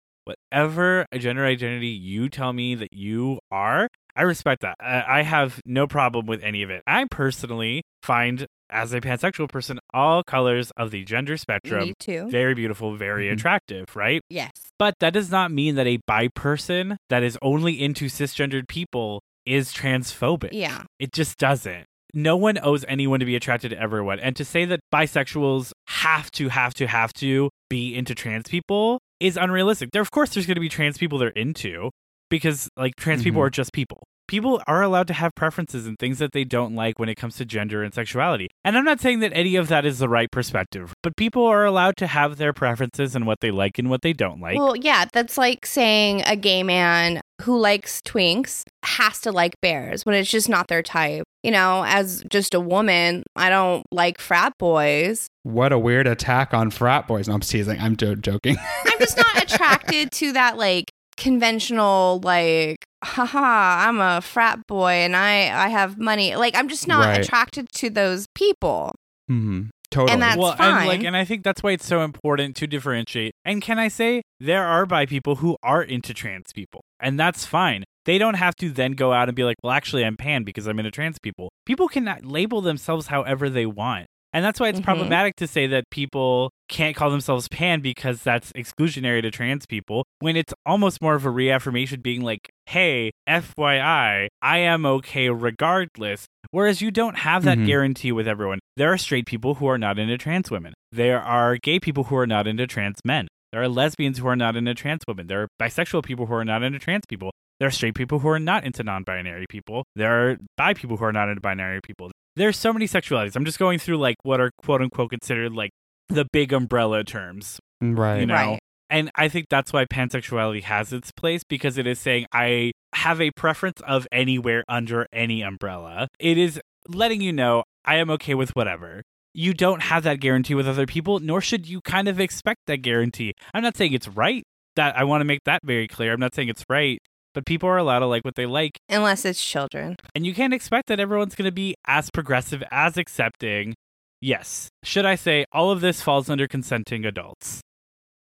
Whatever a gender identity you tell me that you are, I respect that. I I have no problem with any of it. I personally find, as a pansexual person, all colors of the gender spectrum too. very beautiful, very Mhm. attractive, right? Yes. But that does not mean that a bi person that is only into cisgendered people is transphobic. Yeah. It just doesn't. No one owes anyone to be attracted to everyone. And to say that bisexuals have to, have to, have to be into trans people is unrealistic. There, of course, there's going to be trans people they're into because, like, trans people Mhm. are just people. People are allowed to have preferences and things that they don't like when it comes to gender and sexuality. And I'm not saying that any of that is the right perspective, but people are allowed to have their preferences and what they like and what they don't like. well, yeah, that's like saying a gay man who likes twinks has to like bears when it's just not their type. You know, as just a woman, I don't like frat boys. What a weird attack on frat boys. No, I'm teasing. I'm jo- joking. I'm just not attracted to that like conventional like haha i'm a frat boy and i i have money like i'm just not Right. attracted to those people hmm Totally. And that's well, and like, and I think that's why it's so important to differentiate. And can I say there are bi people who are into trans people, and that's fine. They don't have to then go out and be like, well, actually, I'm pan because I'm into trans people. People can label themselves however they want. And that's why it's Mhm. problematic to say that people can't call themselves pan because that's exclusionary to trans people when it's almost more of a reaffirmation being like, hey, FYI, I am okay regardless. Whereas you don't have that Mhm. guarantee with everyone. There are straight people who are not into trans women. There are gay people who are not into trans men. There are lesbians who are not into trans women. There are bisexual people who are not into trans people. There are straight people who are not into non binary people. There are bi people who are not into binary people. There's so many sexualities. I'm just going through like what are quote unquote considered like the big umbrella terms. Mm, right. You know? Right. And I think that's why pansexuality has its place because it is saying I have a preference of anywhere under any umbrella. It is letting you know I am okay with whatever. You don't have that guarantee with other people, nor should you kind of expect that guarantee. I'm not saying it's right. That I want to make that very clear. I'm not saying it's right, but people are allowed to like what they like, unless it's children and you can't expect that everyone's going to be as progressive, as accepting. Yes. Should I say all of this falls under consenting adults?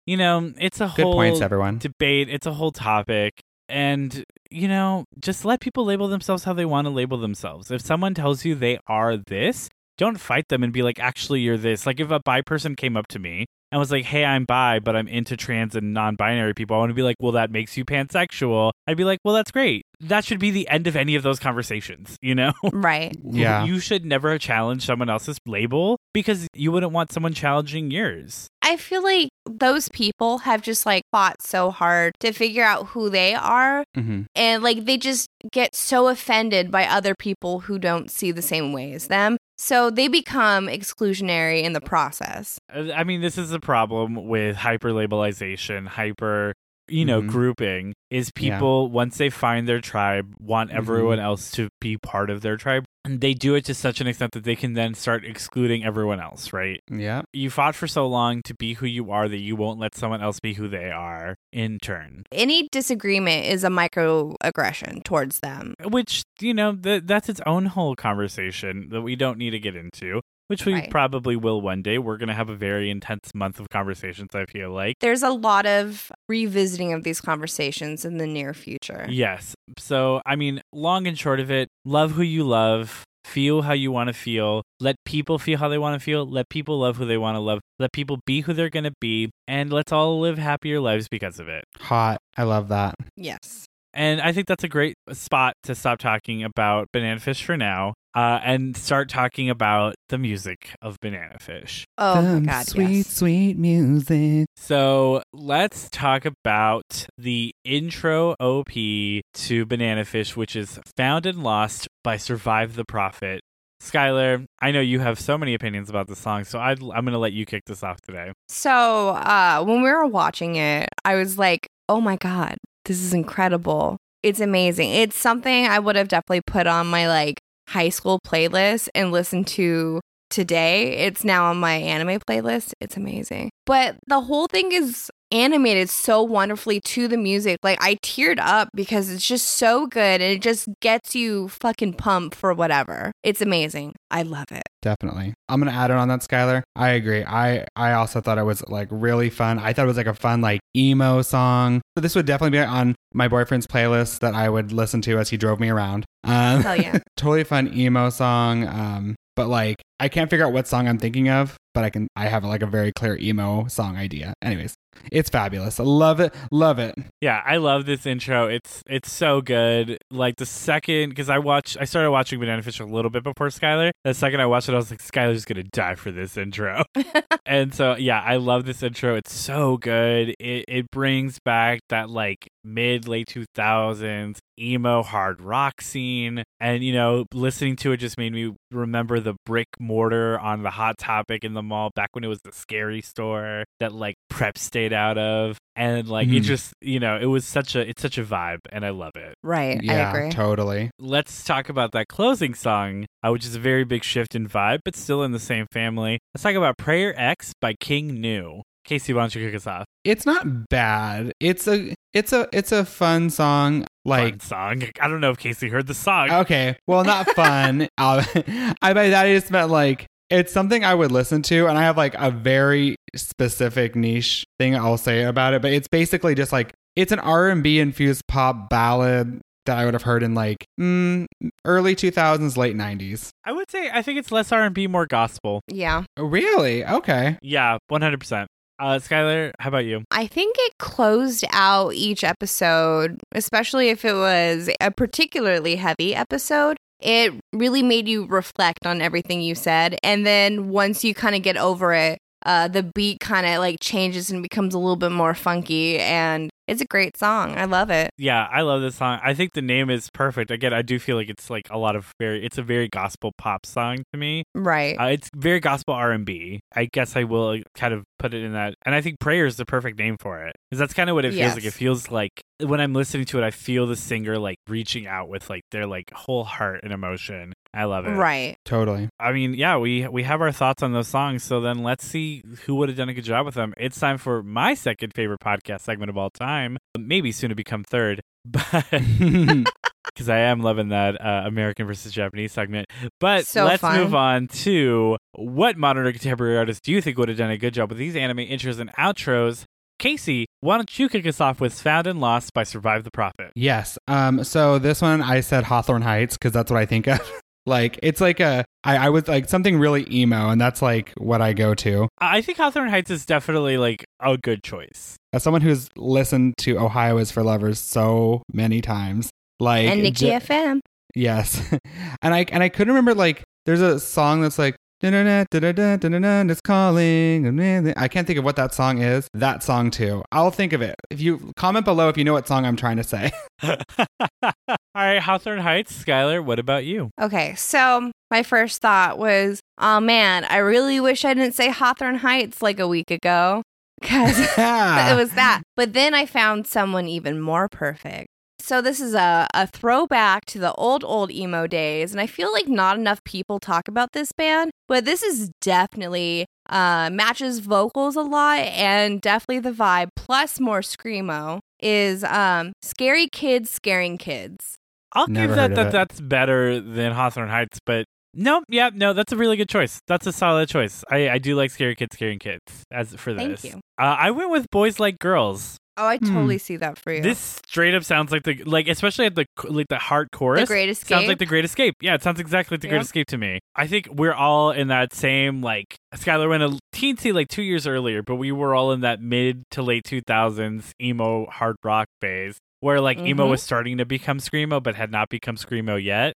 You know, it's a Good whole points, everyone. debate. It's a whole topic. And, you know, just let people label themselves how they want to label themselves. If someone tells you they are this, don't fight them and be like, actually, you're this. Like, if a bi person came up to me and was like, hey, I'm bi, but I'm into trans and non binary people, I want to be like, well, that makes you pansexual. I'd be like, well, that's great. That should be the end of any of those conversations, you know? right Yeah. You should never challenge someone else's label because you wouldn't want someone challenging yours. i feel like those people have just like fought so hard to figure out who they are hmm and like they just get so offended by other people who don't see the same way as them so they become exclusionary in the process. I mean, this is a problem with hyper labelization, hyper, you know, Mhm. grouping. Is Yeah. people, once they find their tribe, want everyone else to be part of their tribe. And they do it to such an extent that they can then start excluding everyone else, right? Yeah. You fought for so long to be who you are that you won't let someone else be who they are in turn. any disagreement is a microaggression towards them Which, you know, th- that's its own whole conversation that we don't need to get into. Which we Right. probably will one day. We're going to have a very intense month of conversations, I feel like. there's a lot of revisiting of these conversations in the near future. Yes. So, I mean, long and short of it, love who you love, feel how you want to feel, let people feel how they want to feel, let people love who they want to love, let people be who they're going to be, and let's all live happier lives because of it. Hot. I love that. Yes. And I think that's a great spot to stop talking about Banana Fish for now uh, and start talking about the music of Banana Fish. Oh my god. sweet, yes. sweet music. So let's talk about the intro OP to Banana Fish, which is found and lost by Survive the Prophet. Skylar, I know you have so many opinions about the song, so I'd, I'm going to let you kick this off today. So uh, when we were watching it, I was like, "Oh my god, this is incredible! It's amazing! It's something I would have definitely put on my like high school playlist and listen to today. It's now on my anime playlist. It's amazing. But the whole thing is animated so wonderfully to the music. Like I teared up because it's just so good and it just gets you fucking pumped for whatever. It's amazing. I love it. Definitely. I'm gonna add it on that, Skylar. I agree. I I also thought it was like really fun. I thought it was like a fun like emo song. So this would definitely be on my boyfriend's playlist that I would listen to as he drove me around. Um, Hell yeah. totally fun emo song. Um, but like I can't figure out what song I'm thinking of, but I can. I have like a very clear emo song idea. Anyways, it's fabulous. I love it. Love it. Yeah, I love this intro. It's it's so good. Like the second, because I watched, I started watching Banana Fish a little bit before Skylar. The second I watched it, I was like, Skylar's gonna die for this intro. and so yeah, I love this intro. It's so good. It it brings back that like mid late 2000s emo hard rock scene and you know listening to it just made me remember the brick mortar on the hot topic in the mall back when it was the scary store that like prep stayed out of and like it Mhm. just you know it was such a it's such a vibe and i love it Right. I yeah, agree. totally. let's talk about that closing song, uh, which is a very big shift in vibe, but still in the same family. Let's talk about Prayer X by King Gnu. Casey, why don't you kick us off? It's not bad. It's a it's a it's a fun song. Like Fun song. I don't know if Casey heard the song. okay, well, not fun. I by that I just meant like it's something I would listen to, and I have like a very specific niche thing I'll say about it. But it's basically just like it's an R and B infused pop ballad that I would have heard in like mm, early two thousands, late nineties. I would say I think it's less R&B, more gospel. Yeah. Really? Okay. Yeah, 100%. Uh, Skylar, how about you? I think it closed out each episode, especially if it was a particularly heavy episode. It really made you reflect on everything you said. And then once you kind of get over it, uh, the beat kind of like changes and becomes a little bit more funky. And it's a great song. I love it. Yeah, I love this song. I think the name is perfect. Again, I do feel like it's like a lot of very it's a very gospel pop song to me. Right. Uh, it's very gospel R and B. I guess I will kind of put it in that, and I think prayer is the perfect name for it because that's kind of what it feels like. It feels like when I'm listening to it, I feel the singer like reaching out with like their like whole heart and emotion. I love it. right. Totally. I mean, yeah, we we have our thoughts on those songs. So then let's see who would have done a good job with them. It's time for my second favorite podcast segment of all time, maybe soon to become third, but because I am loving that uh, American versus Japanese segment. But So let's fun. move on to what modern or contemporary artists do you think would have done a good job with these anime intros and outros? Casey, why don't you kick us off with Found and Lost by Survive the Prophet? Yes. Um. So this one I said Hawthorne Heights because that's what I think of. Like it's like a I, I was like something really emo, and that's like what I go to. I think Hawthorne Heights is definitely like a good choice. As someone who's listened to Ohio is for Lovers so many times, like and Niki ju- FM. yes, and I and I couldn't remember like there's a song that's like. "Da-da-da, da-da-da, da-da-da, It's calling. I can't think of what that song is. That song too. I'll think of it. If you comment below if you know what song I'm trying to say. All right, Hawthorne Heights, Skylar, what about you? Okay, so my first thought was, oh man, I really wish I didn't say Hawthorne Heights like a week ago. Because it was that. But then I found someone even more perfect. So this is a, a throwback to the old, old emo days. And I feel like not enough people talk about this band, but this is definitely uh, matches vocals a lot and definitely the vibe, plus more screamo, is um, Scary Kids Scaring Kids. I'll Never give that that it. that's better than Hawthorne Heights, but no, yeah, no, that's a really good choice. That's a solid choice. I, I do like Scary Kids, Scaring Kids as for this. Thank this. you. Uh, I went with Boys Like Girls. Oh, I Hmm. totally see that for you. This straight up sounds like the like, especially at the like the heart chorus. the Great Escape. Sounds like the Great Escape. Yeah, it sounds exactly like the Great Escape to me. I think we're all in that same like Skylar went a teensy like two years earlier, but we were all in that mid to late two thousands emo hard rock phase where like emo Mhm. was starting to become screamo, but had not become screamo yet.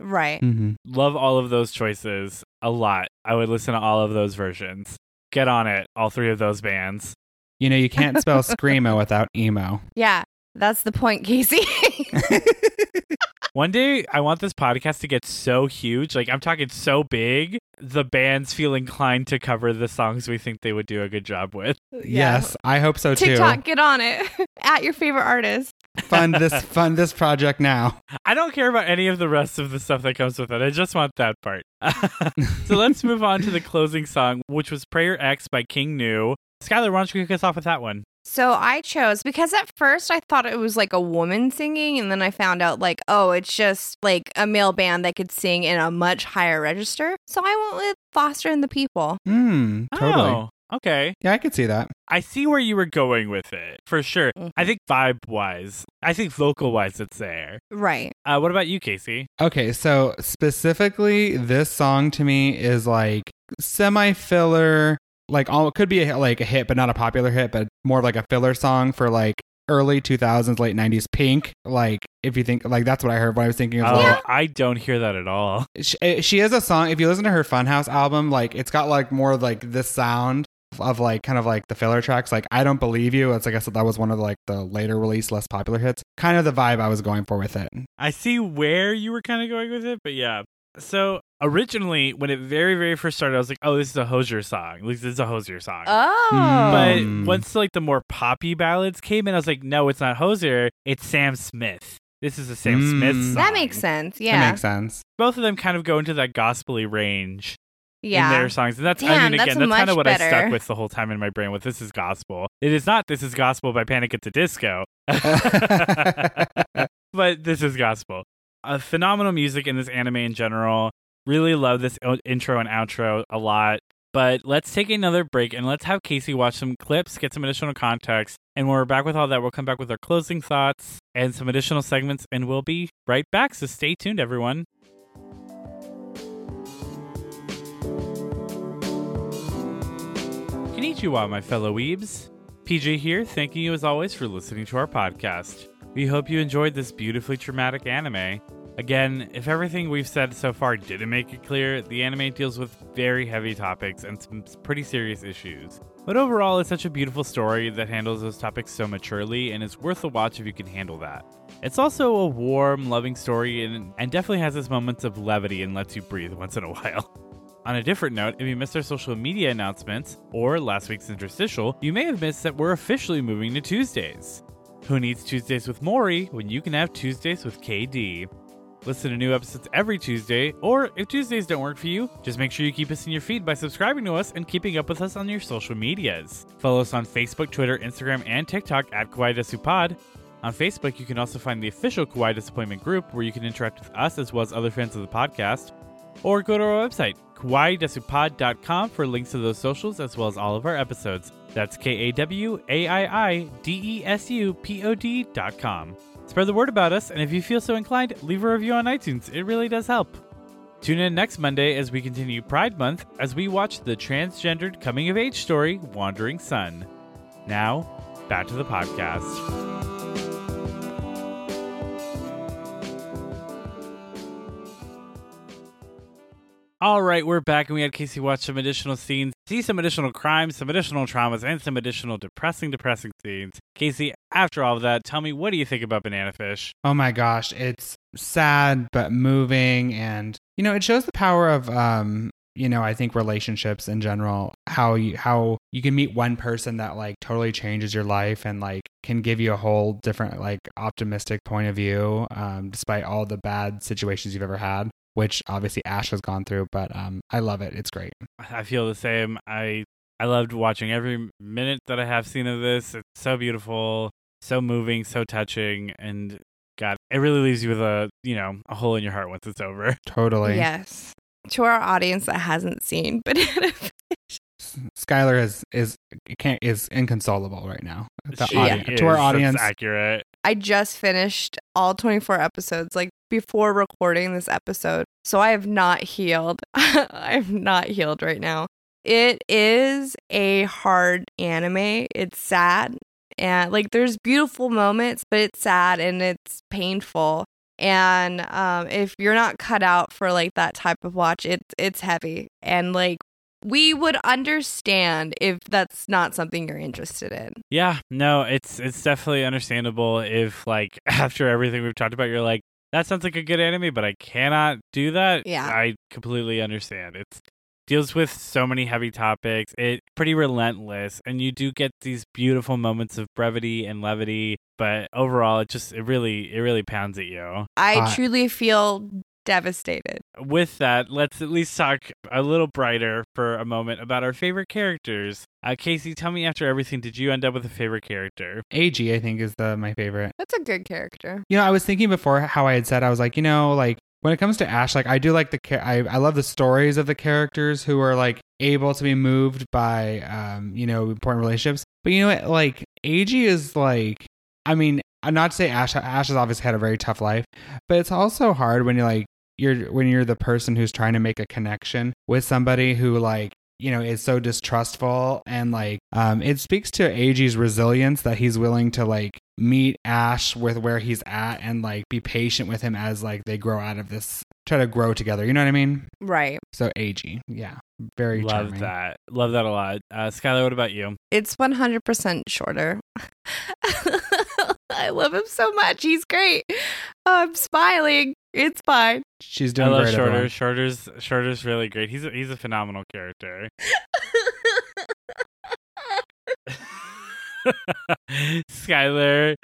right. Mm-hmm. Love all of those choices a lot. I would listen to all of those versions. Get on it, all three of those bands. You know, you can't spell screamo without emo. Yeah, that's the point, Casey. One day, I want this podcast to get so huge, like I'm talking so big, the bands feel inclined to cover the songs we think they would do a good job with. Yes, I hope so too. TikTok, get on it. At your favorite artist. Fund this fund this project now. I don't care about any of the rest of the stuff that comes with it. I just want that part. so let's move on to the closing song, which was Prayer X by King Gnu. Skylar, why don't you kick us off with that one? So I chose because at first I thought it was like a woman singing, and then I found out like, oh, it's just like a male band that could sing in a much higher register. So I went with Foster and the People. Hmm. Totally. Oh, okay. Yeah, I could see that. I see where you were going with it, for sure. Mhm. I think vibe wise, I think vocal wise, it's there. Right. Uh, what about you, Casey? Okay, so specifically, this song to me is like semi filler. Like, all it could be a, like a hit, but not a popular hit, but more of like a filler song for like early 2000s, late 90s Pink. Like, if you think like that's what I heard when I was thinking of Oh, like, I don't hear that at all. she, eh, she has a song. If you listen to her Funhouse album, like it's got like more like this sound. of like kind of like the filler tracks. Like I don't believe you. It's I guess that was one of the, like the later release less popular hits. Kind of the vibe I was going for with it. I see where you were kind of going with it, but yeah. So originally, when it very, very first started, I was like, "Oh, this is a Hozier song. Like, this is a Hozier song." Oh. but Hmm. once like the more poppy ballads came in, I was like, "No, it's not Hozier. It's Sam Smith. This is a Sam Mm. Smith song." that makes sense. Yeah, That Yeah. makes sense. Both of them kind of go into that gospely range in their songs, and that's Damn, I mean, again, that's kind of much what I stuck with the whole time in my brain. With this is gospel. It is not. This is gospel by Panic at the Disco. but this is gospel. Uh, phenomenal music in this anime in general. Really love this intro and outro a lot. But let's take another break and let's have Casey watch some clips, get some additional context. And when we're back with all that, we'll come back with our closing thoughts and some additional segments, and we'll be right back. So stay tuned, everyone. Konnichiwa, my fellow weebs. PJ here, thanking you as always for listening to our podcast. We hope you enjoyed this beautifully traumatic anime. Again, if everything we've said so far didn't make it clear, the anime deals with very heavy topics and some pretty serious issues. But overall, it's such a beautiful story that handles those topics so maturely, and it's worth a watch if you can handle that. It's also a warm, loving story and, and definitely has its moments of levity and lets you breathe once in a while. On a different note, if you missed our social media announcements or last week's interstitial, you may have missed that we're officially moving to Tuesdays. Who needs Tuesdays with Morrie when you can have Tuesdays with KD? Listen to new episodes every Tuesday, or if Tuesdays don't work for you, just make sure you keep us in your feed by subscribing to us and keeping up with us on your social medias. Follow us on Facebook, Twitter, Instagram, and TikTok at Kawaii On Facebook, you can also find the official Kawaii Disappointment group where you can interact with us as well as other fans of the podcast. Or go to our website, kawaiidesupod.com for links to those socials as well as all of our episodes. That's K A W A I I D E S U P O D dot com. Spread the word about us, and if you feel so inclined, leave a review on iTunes. It really does help. Tune in next Monday as we continue Pride Month as we watch the transgendered coming of age story, Wandering Son. Now, back to the podcast. All right, we're back and we had Casey watch some additional scenes, see some additional crimes, some additional traumas, and some additional depressing, depressing scenes. Casey, after all of that, tell me what do you think about Banana Fish? Oh my gosh, it's sad but moving and you know, it shows the power of um you know, I think relationships in general, how you how you can meet one person that like totally changes your life and like can give you a whole different like optimistic point of view um despite all the bad situations you've ever had, which obviously Ash has gone through, but um I love it. It's great. I feel the same. I I loved watching every minute that I have seen of this. It's so beautiful, so moving, so touching, and God, it really leaves you with a you know a hole in your heart once it's over. Totally. Yes. To our audience that hasn't seen Banana Fish. Skylar is is can't is inconsolable right now. The She audi- is, to our that's audience, accurate. I just finished all 24 episodes, like before recording this episode. So I have not healed. I'm not healed right now. It is a hard anime. It's sad. And like there's beautiful moments, but it's sad and it's painful. And um, if you're not cut out for like that type of watch, it's it's heavy. And like we would understand if that's not something you're interested in. Yeah, no, it's it's definitely understandable if like after everything we've talked about, you're like, that sounds like a good anime, but I cannot do that. Yeah. I completely understand. It deals with so many heavy topics. It pretty relentless, and you do get these beautiful moments of brevity and levity, but overall, it just it really it really pounds at you. I Hot. truly feel devastated. With that, let's at least talk a little brighter for a moment about our favorite characters. Uh, Casey, tell me after everything, did you end up with a favorite character? Eiji I think is the my favorite. That's a good character. You know, I was thinking before how I had said I was like, you know, like when it comes to Ash, like I do like the cha- I I love the stories of the characters who are like able to be moved by um you know important relationships. But you know what, like Eiji is like, I mean, uh, not to say Ash Ash has obviously had a very tough life, but it's also hard when you're like you're when you're the person who's trying to make a connection with somebody who like you know is so distrustful and like um it speaks to Eiji's resilience that he's willing to like meet Ash with where he's at and like be patient with him as like they grow out of this try to grow together. You know what I mean? Right. So Eiji, yeah, very Love charming. that. Love that a lot. Uh, Skylar, what about you? It's 100% shorter. I love him so much. He's great. Oh, I'm smiling. It's fine. She's doing I love great. Shorter. everyone. Shorter's Shorter's really great. He's a, he's a phenomenal character. Skylar,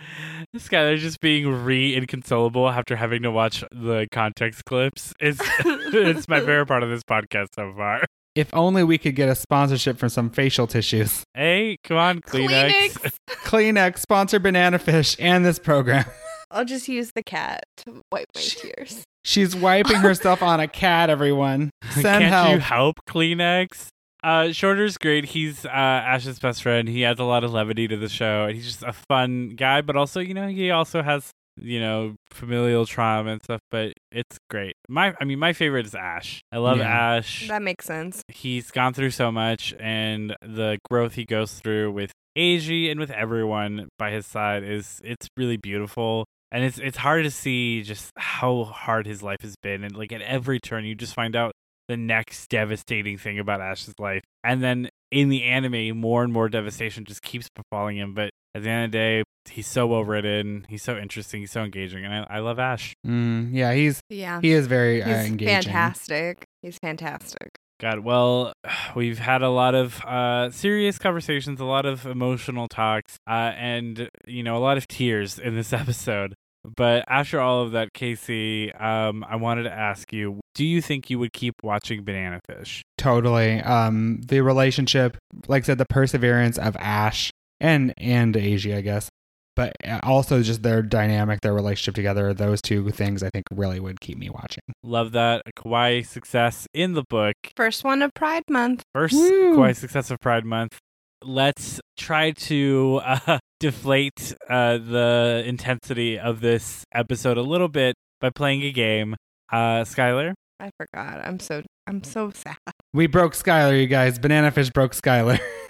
Skylar just being re inconsolable after having to watch the context clips is it's my favorite part of this podcast so far. If only we could get a sponsorship from some facial tissues. Hey, come on, Kleenex. Kleenex. Kleenex sponsor Banana Fish and this program. I'll just use the cat to wipe my tears. She's wiping herself on a cat. Everyone, send Can't help. you help, Kleenex? Uh, Shorter's great. He's uh, Ash's best friend. He adds a lot of levity to the show, and he's just a fun guy. But also, you know, he also has you know familial trauma and stuff. But it's great. My, I mean, my favorite is Ash. I love Yeah. Ash. That makes sense. He's gone through so much, and the growth he goes through with Eiji and with everyone by his side is it's really beautiful. And it's it's hard to see just how hard his life has been, and like at every turn, you just find out the next devastating thing about Ash's life. And then in the anime, more and more devastation just keeps befalling him. But at the end of the day, he's so well written, he's so interesting, he's so engaging, and I, I love Ash. Mm, yeah, he's Yeah. he is very uh, He's engaging. fantastic. He's fantastic. God, well, we've had a lot of uh, serious conversations, a lot of emotional talks, uh, and you know, a lot of tears in this episode. But after all of that, Casey, um, I wanted to ask you: Do you think you would keep watching Banana Fish? Totally. Um, the relationship, like I said, the perseverance of Ash and and Eiji, I guess, but uh, also just their dynamic, their relationship together. Those two things, I think, really would keep me watching. Love that Kawaii success in the book. First one of Pride Month. First Woo! Kawaii success of Pride Month. Let's try to uh, deflate uh, the intensity of this episode a little bit by playing a game. Uh, Skylar, I forgot. I'm so I'm so sad. We broke Skylar, you guys. Banana Fish broke Skylar.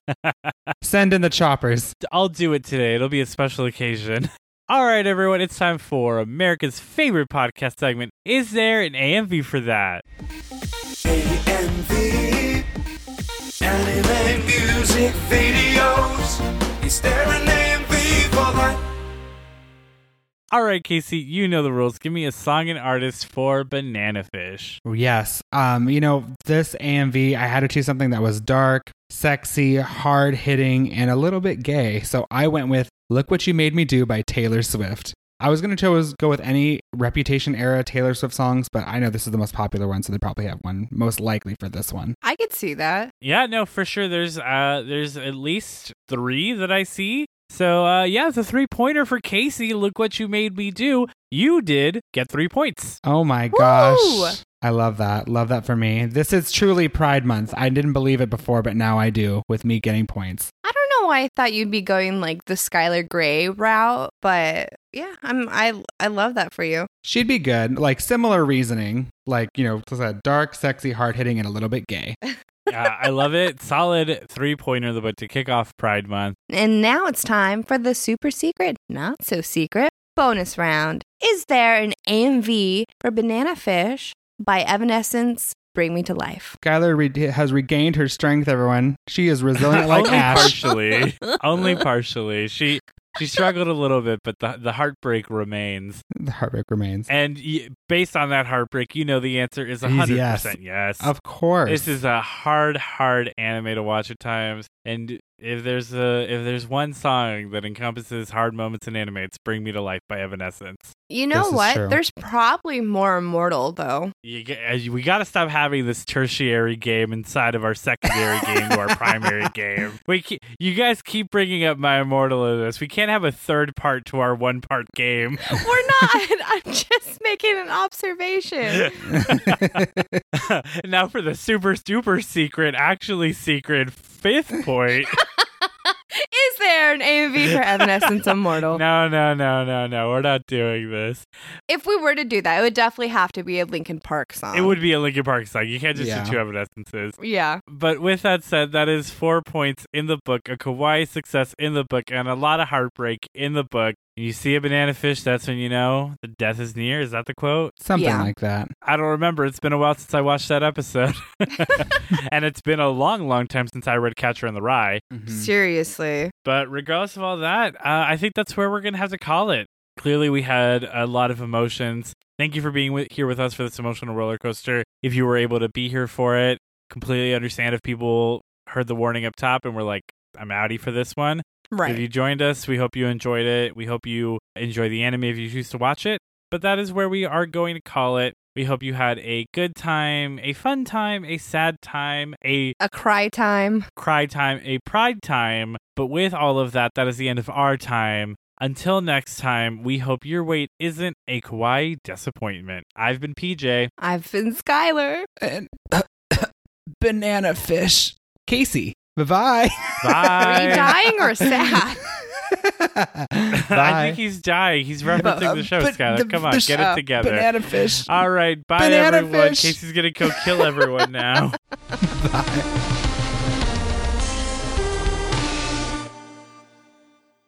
Send in the choppers. I'll do it today. It'll be a special occasion. All right, everyone, it's time for America's favorite podcast segment. Is there an AMV for that? AMV Anime music videos Is there an AMV for that? All right, Casey, you know the rules. Give me a song and artist for Banana Fish. Yes. Um, you know, this AMV, I had to choose something that was dark, sexy, hard hitting, and a little bit gay. So I went with Look What You Made Me Do by Taylor Swift. I was going to chose go with any Reputation era Taylor Swift songs, but I know this is the most popular one, so they probably have one most likely for this one. I could see that. Yeah, no, for sure. There's uh, there's at least three that I see. So uh, yeah, it's a three pointer for Casey. Look what you made me do. You did get three points. Oh my Woo! gosh. I love that. Love that for me. This is truly Pride Month. I didn't believe it before, but now I do with me getting points. I don't know why I thought you'd be going like the Skylar Grey route, but yeah, I'm I I love that for you. She'd be good. Like similar reasoning. Like, you know, just a dark, sexy, hard hitting, and a little bit gay. Uh, I love it. Solid three pointer the book to kick off Pride Month. And now it's time for the super secret, not so secret bonus round. Is there an AMV for Banana Fish by Evanescence? Bring me to life. Skylar re- has regained her strength, everyone. She is resilient like Only Ash. partially. Only partially. She she struggled a little bit, but the the heartbreak remains. The heartbreak remains. And y- based on that heartbreak, you know the answer is hundred yes. percent yes. Of course. This is a hard, hard anime to watch at times. And if there's a if there's one song that encompasses hard moments in anime, it's "Bring Me to Life" by Evanescence. You know This what? true. There's probably more immortal though. You get, as- we got to stop having this tertiary game inside of our secondary game to our primary game. We ke- you guys keep bringing up my immortal in this. We can't have a third part to our one part game. We're not. I'm just making an observation. now for the super duper secret, actually secret fifth point. Is there an AMV for Evanescence Immortal? No, no, no, no, no. We're not doing this. If we were to do that, it would definitely have to be a Linkin Park song. It would be a Linkin Park song. You can't just Yeah. do two Evanescences. Yeah. But with that said, that is four points in the book, a kawaii success in the book, and a lot of heartbreak in the book. You see a banana fish, that's when you know the death is near. Is that the quote? Something Yeah. like that. I don't remember. It's been a while since I watched that episode. and it's been a long, long time since I read Catcher in the Rye. Mhm. Seriously. But regardless of all that, uh, I think that's where we're going to have to call it. Clearly, we had a lot of emotions. Thank you for being with, here with us for this emotional roller coaster. If you were able to be here for it, completely understand if people heard the warning up top and were like, I'm outie for this one. Right. If you joined us, we hope you enjoyed it. We hope you enjoy the anime if you choose to watch it. But that is where we are going to call it. We hope you had a good time, a fun time, a sad time, a a cry time. cry time, a pride time. But with all of that, that is the end of our time. Until next time, we hope your wait isn't a kawaii disappointment. I've been PJ. I've been Skylar. And banana fish. Casey. Bye bye. Bye. Are you dying or sad? I think he's dying. He's referencing the show, But Skylar. the- Come on, get it together. Banana fish. All right, bye Banana everyone. fish. Casey's gonna go kill everyone now. Bye.